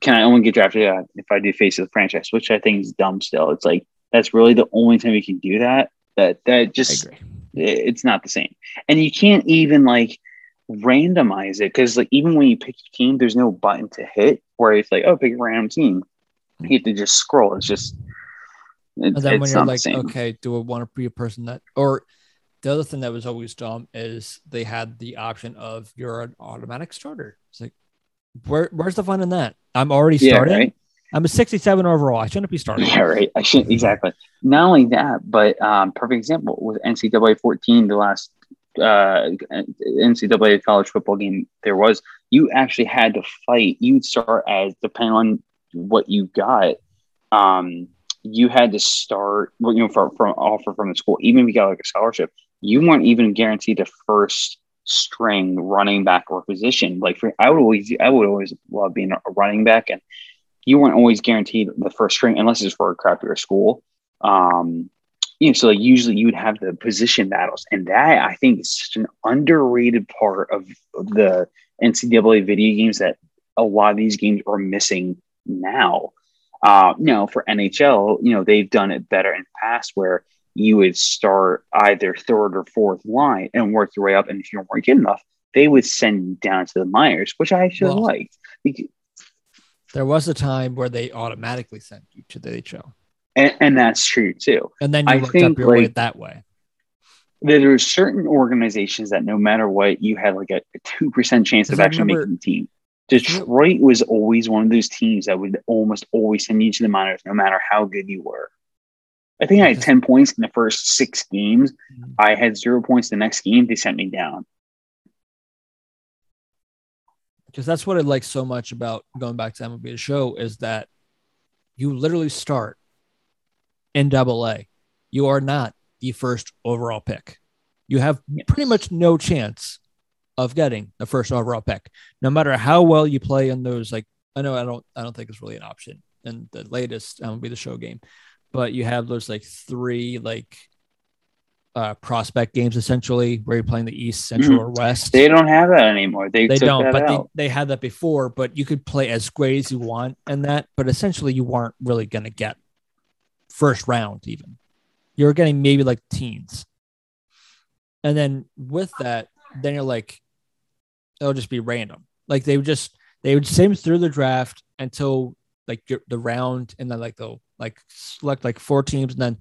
can I only get drafted uh, if I do face of the franchise, which I think is dumb still. It's like, that's really the only time you can do that. That, that just, it's not the same. And you can't even like randomize it because like even when you pick your team, there's no button to hit where it's like, oh, pick a random team. You have to just scroll. It's just it- And then when you're like, okay, do I want to be a person that, or the other thing that was always dumb is they had the option of you're an automatic starter. It's like, where, where's the fun in that? I'm already Yeah, starting. right. I'm a 67 overall. I shouldn't be starting. Yeah, right. I shouldn't exactly. Not only that, but um, perfect example with NCAA 14, the last uh, NCAA college football game there was. You actually had to fight. You'd start as depending on what you got. Um, you had to start. You know, from, from offer from the school, even if you got like a scholarship, you weren't even guaranteed the first string running back or position. Like for, I would always, I would always love being a running back and you weren't always guaranteed the first string unless it's for a crappier school. Um, you know, so like usually you would have the position battles, and that I think is such an underrated part of the NCAA video games that a lot of these games are missing now. Uh, you know, for NHL, you know, they've done it better in the past where you would start either third or fourth line and work your way up. And if you weren't good enough, they would send you down to the minors, which I actually Well, liked. There was a time where they automatically sent you to the AHL, And, and that's true too. and then you I worked up your like- that way. There are certain organizations that no matter what, you had like a two percent chance of I actually remember- making the team. Detroit was always one of those teams that would almost always send you to the minors, no matter how good you were. I think I had ten points in the first six games. Mhm. I had zero points the next game. They sent me down. because that's what I like so much about going back to MLB the show is that you literally start in double A. You are not the first overall pick. You have pretty much no chance of getting the first overall pick, no matter how well you play in those. Like I know I don't I don't think it's really an option in the latest be the show game, but you have those like three like uh prospect games essentially where you're playing the East, Central, or West They don't have that anymore. They, they don't but out. they, they had that before but you could play as great as you want in that but essentially you weren't really going to get first round even. You're getting maybe like teens. And then with that then you're like it'll just be random. Like they would just they would sim through the draft until like the round and then like they'll like select like four teams and then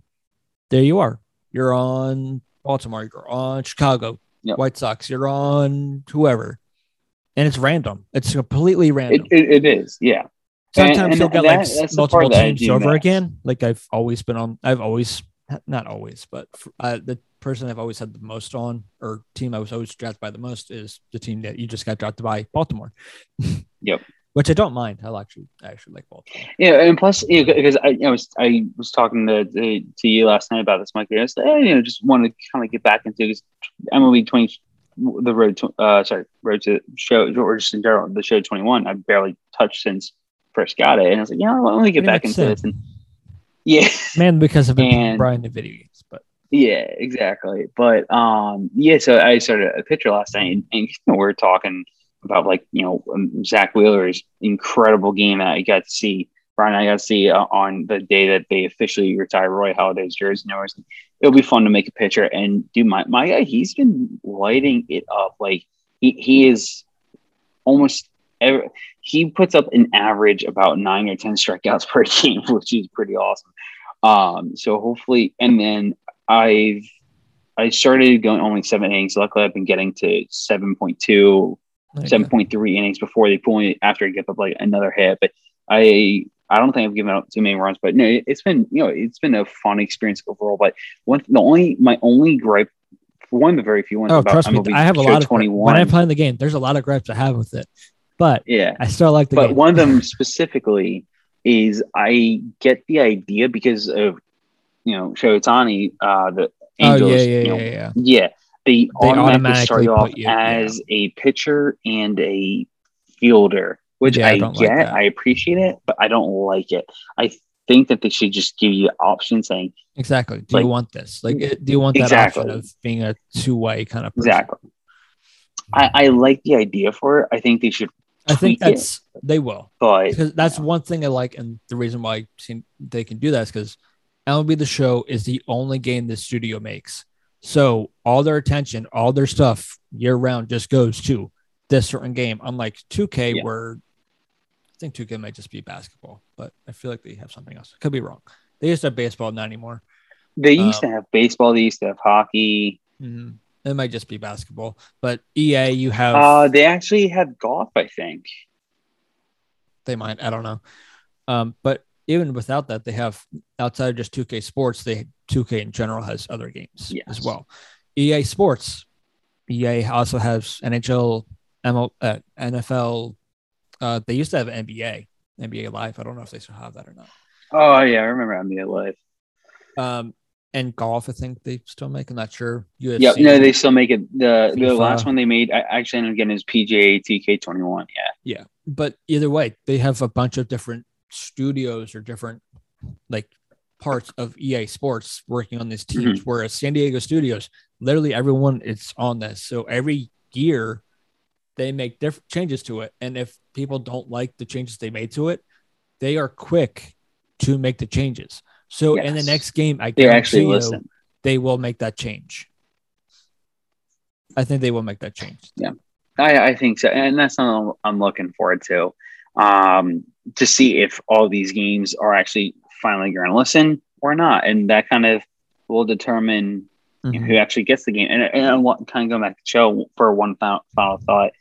there you are. You're on baltimore you're on chicago Yep. white sox you're on whoever. And it's random. It's completely It, random. it, it is, yeah. Sometimes and you'll get that- like multiple teams over again like i've always been on i've always not always but uh, the person i've always had the most on or team i was always drafted by the most is the team that you just got drafted by baltimore <laughs> Yep. which i don't mind i'll actually I actually like baltimore Yeah, and plus, you know, because I, I was I was talking to, to to you last night about this, Mike. I was, eh, you know, just want to kind of get back into because MLB twenty, the road to uh, sorry, road to show or just in general, the show twenty one. I barely touched since first got it, and I was like, you know, let me get back into same. this. And <laughs> yeah, man because i've And- Brian in video games but Yeah, exactly. But um, yeah, so I started a picture last night, and, and you know, we are talking about like you know um, Zack Wheeler's incredible game that I got to see. Brian, I got to see uh, on the day that they officially retired Roy Halladay's jersey. And I was like, it'll be fun to make a picture. And do my my guy, he's been lighting it up. Like he he is almost. Every, he puts up an average about nine or ten strikeouts <laughs> per game, which is pretty awesome. Um, so hopefully, and then I've I started going only seven innings. Luckily, I've been getting to 7.2, there you go. 7.3 innings before they pull me after I give up like another hit. But I I don't think I've given up too many runs. But no, it, it's been you know it's been a fun experience overall. But one the only my only gripe one of the very few ones oh about trust me MLB i have a lot of 21. when i play in the game there's a lot of gripes i have with it but yeah. i still like the but game one of them <laughs> specifically is I get the idea because of you know Shotani, uh, the oh yeah yeah you know, yeah yeah Yeah, they, They automatically start you off you- yeah. as a pitcher and a fielder, which Yeah, I I, don't like get. I appreciate it, but I don't like it. I think that they should just give you options saying Exactly. Do Like- you want this? Like, do you want that Exactly. option of being a two-way kind of person? exactly. I, I like the idea for it. I think they should, I think tweak it. that's they will but because that's one thing I like, and the reason why I seen they can do that is because MLB the Show is the only game the studio makes, so all their attention, all their stuff year round just goes to this certain game. Unlike 2K, Yeah. where I think 2K might just be basketball, but I feel like they have something else. Could be wrong. They used to have baseball, not anymore. they used Um, to have baseball. They used to have hockey. Mhm. It might just be basketball, but EA, you have Uh, they actually have golf. I think. they might. I don't know. Um, but even without that, they have outside of just 2K Sports, they 2K in general has other games Yes. as well. EA Sports, EA also has NHL, ML, uh, NFL. Uh, they used to have NBA, NBA Live. I don't know if they still have that or not. Oh yeah, I remember NBA Live. Um, and golf, I think they still make. I'm not sure. UFC, Yep. No, they still make it. The the FIFA. last one they made, I actually ended up getting is PGA TK twenty one. Yeah. yeah but either way they have a bunch of different studios or different like parts of ea sports working on these teams Mm-hmm. whereas san diego studios literally everyone is on this so every year they make different changes to it and if people don't like the changes they made to it they are quick to make the changes so in the next game i They actually listen. they will make that change i think they will make that change Yeah. I, I think so, and that's something I'm looking forward to. Um, to see if all these games are actually finally going to listen or not, and that kind of will determine mm-hmm. who actually gets the game. And, and I want kind of going back to show for one final, final thought.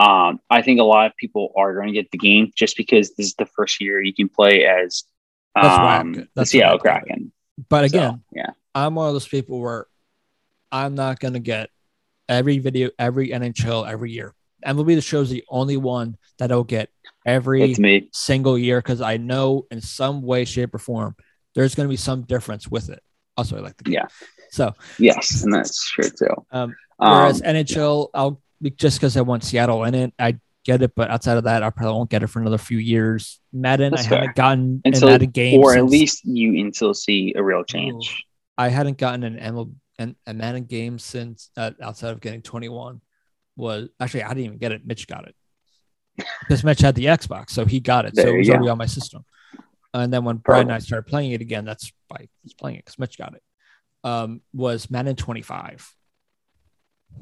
Um, I think a lot of people are going to get the game just because this is the first year you can play as that's why I'm That's the Seattle Kraken. But again, so, yeah, I'm one of those people where I'm not going to get every video, every NHL every year. MLB The Show is the only one that I'll get every single year because I know in some way, shape, or form there's going to be some difference with it. Also, I like the game. Yeah. So yes, and that's true too. Um, whereas um, NHL, I'll just because I want Seattle in it, I get it, but outside of that, I probably won't get it for another few years. Madden, that's I fair. haven't gotten until, Madden game, or at least you until see a real change. I hadn't gotten an MLB and a Madden game since uh, outside of getting 21 was actually I didn't even get it. Mitch got it <laughs> because Mitch had the Xbox, so he got it. There so it was already on my system. And then when Brian and I started playing it again, that's why I was playing it because Mitch got it. Um, was Madden 25.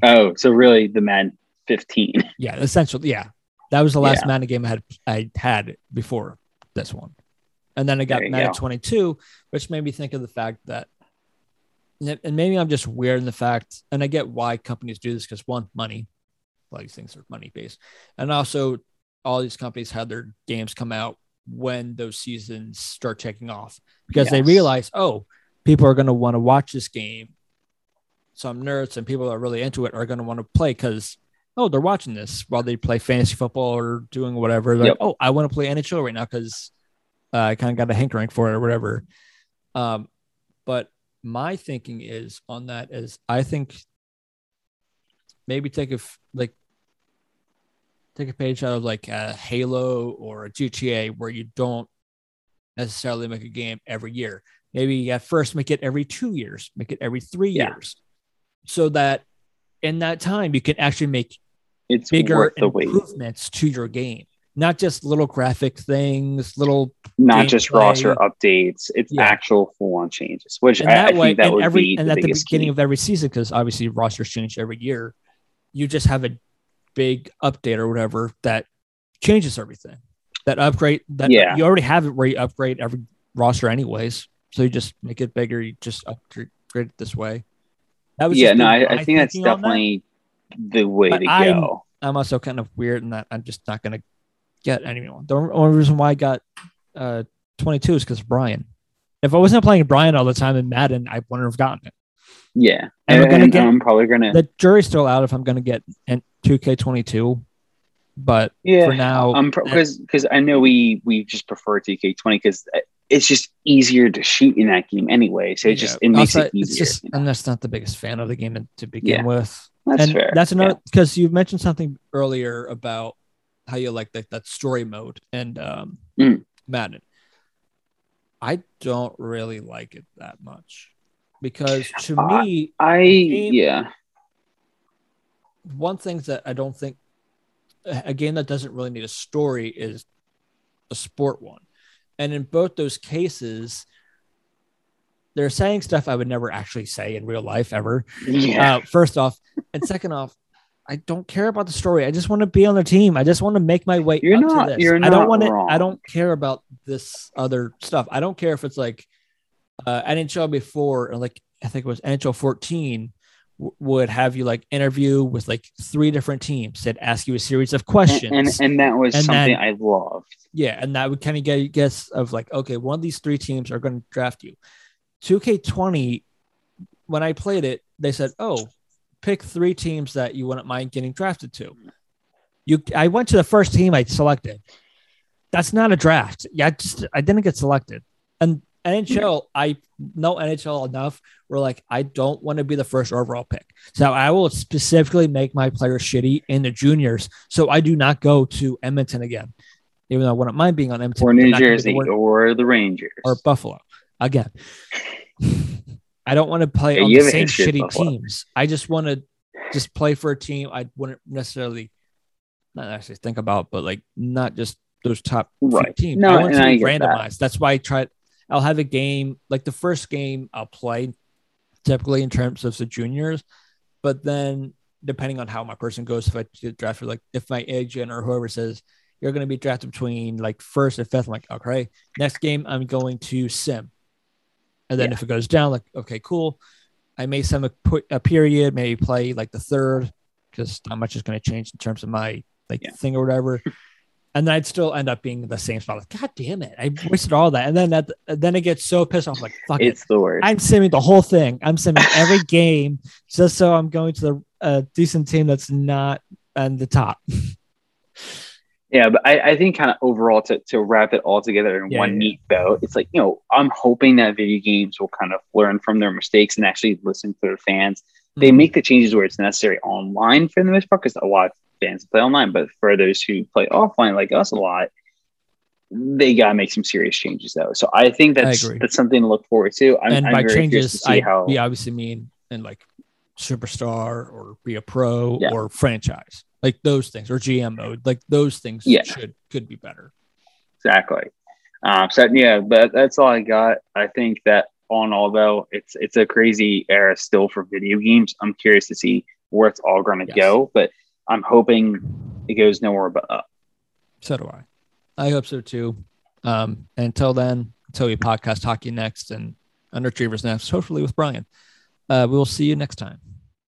Oh, so really the Madden 15. <laughs> Yeah, essentially, yeah. That was the last yeah. Madden game I had I had before this one. And then I got Madden go. 22, which made me think of the fact that and maybe I'm just weird in the fact, and I get why companies do this because one, money, a lot of these things are money based, and also all these companies have their games come out when those seasons start taking off because yes. they realize, oh, people are going to want to watch this game. Some nerds and people that are really into it are going to want to play because oh, they're watching this while they play fantasy football or doing whatever. They're yep. like, oh, I want to play NHL right now because uh, I kind of got a hankering for it or whatever. Um, but my thinking is on that is I think maybe take a like take a page out of like a Halo or a GTA where you don't necessarily make a game every year. Maybe at first make it every two years, make it every three yeah. years, so that in that time you can actually make it's bigger improvements to your game not just little graphic things, little not just roster updates. It's yeah. actual full on changes, which and that I, way, think that would every, be and at the beginning key. of every season, because obviously rosters change every year. You just have a big update or whatever that changes everything. That upgrade that yeah. you already have it where you upgrade every roster anyways. So you just make it bigger. You just upgrade it this way. That was yeah. No, I, I, think that's definitely that. The way but to go. I'm, I'm also kind of weird in that I'm just not going to get anyone. The only reason why I got uh, 22 is because Brian. If I wasn't playing Brian all the time in Madden, I wouldn't have gotten it. Yeah, and, and, gonna get, I'm probably gonna. The jury's still out if I'm gonna get 2K22, but yeah, for now, I'm because because I know we we just prefer 2K20 because it's just easier to shoot in that game anyway. So it yeah. just it makes also, it easier. Just, you know? I'm just not the biggest fan of the game to begin yeah. with. That's and fair. That's another because you mentioned something earlier about how you like that that story mode and um, mm. Madden. I don't really like it that much because to uh, me, I game, yeah. One thing that I don't think a game that doesn't really need a story is a sport one, and in both those cases, they're saying stuff I would never actually say in real life ever. Yeah. Uh, first off, and second off, I don't care about the story. I just want to be on the team. I just want to make my way you're up not, to this. You're I don't want to. I don't care about this other stuff. I don't care if it's like uh, NHL before, like I think it was NHL 14 w- would have you like interview with like three different teams that ask you a series of questions, and and, and that was and something I loved. Yeah, and that would kind of get you guess of like, okay, one of these three teams are going to draft you. 2K20, when I played it, they said, oh pick three teams that you wouldn't mind getting drafted to. You, I went to the first team I selected. That's not a draft. Yeah, I just I didn't get selected. And NHL, I know NHL enough. We're like I don't want to be the first overall pick, so I will specifically make my players shitty in the juniors, so I do not go to Edmonton again. Even though I wouldn't mind being on Edmonton or New Jersey or the Rangers or Buffalo again. <laughs> I don't want to play yeah, on the same shitty teams. I just want to just play for a team I wouldn't necessarily not actually think about, but like not just those top right. teams. No, I want to be randomized. That. That's why I try. I'll have a game like the first game I'll play, typically in terms of the juniors, but then depending on how my person goes, if I get drafted, like if my agent or whoever says you're going to be drafted between like first and fifth, I'm like, okay, next game I'm going to sim. And then Yeah. if it goes down, like, okay, cool. I may sim a, a period, maybe play like the third, because not much is going to change in terms of my like Yeah. thing or whatever. <laughs> and then I'd still end up being the same spot. Like, God damn it, I wasted all that. And then that, then it gets so pissed off, like, fuck it. It's the worst. I'm simming the whole thing. I'm simming every <laughs> game just so I'm going to the uh, decent team that's not on the top. <laughs> Yeah, but I, I think kind of overall to, to wrap it all together in Yeah, one yeah, neat bow, it's like, you know, I'm hoping that video games will kind of learn from their mistakes and actually listen to their fans. They Mhm. make the changes where it's necessary online for the most part, because a lot of fans play online, but for those who play offline like us a lot, they gotta make some serious changes though. So I think that's agree. that's something to look forward to. I'm, and I'm by very curious to changes, I how we obviously mean in like superstar or be a pro Yeah. or franchise, like those things, or GM mode, like those things Yeah. should could be better. Exactly. Um, so yeah, but that's all I got. I think that on all, though, it's it's a crazy era still for video games. I'm curious to see where it's all going to Yes. go, but I'm hoping it goes nowhere but up. So do I. I hope so too. Um, and until then, until we podcast hockey next and Underachievers next, hopefully with Brian. Uh, we will see you next time.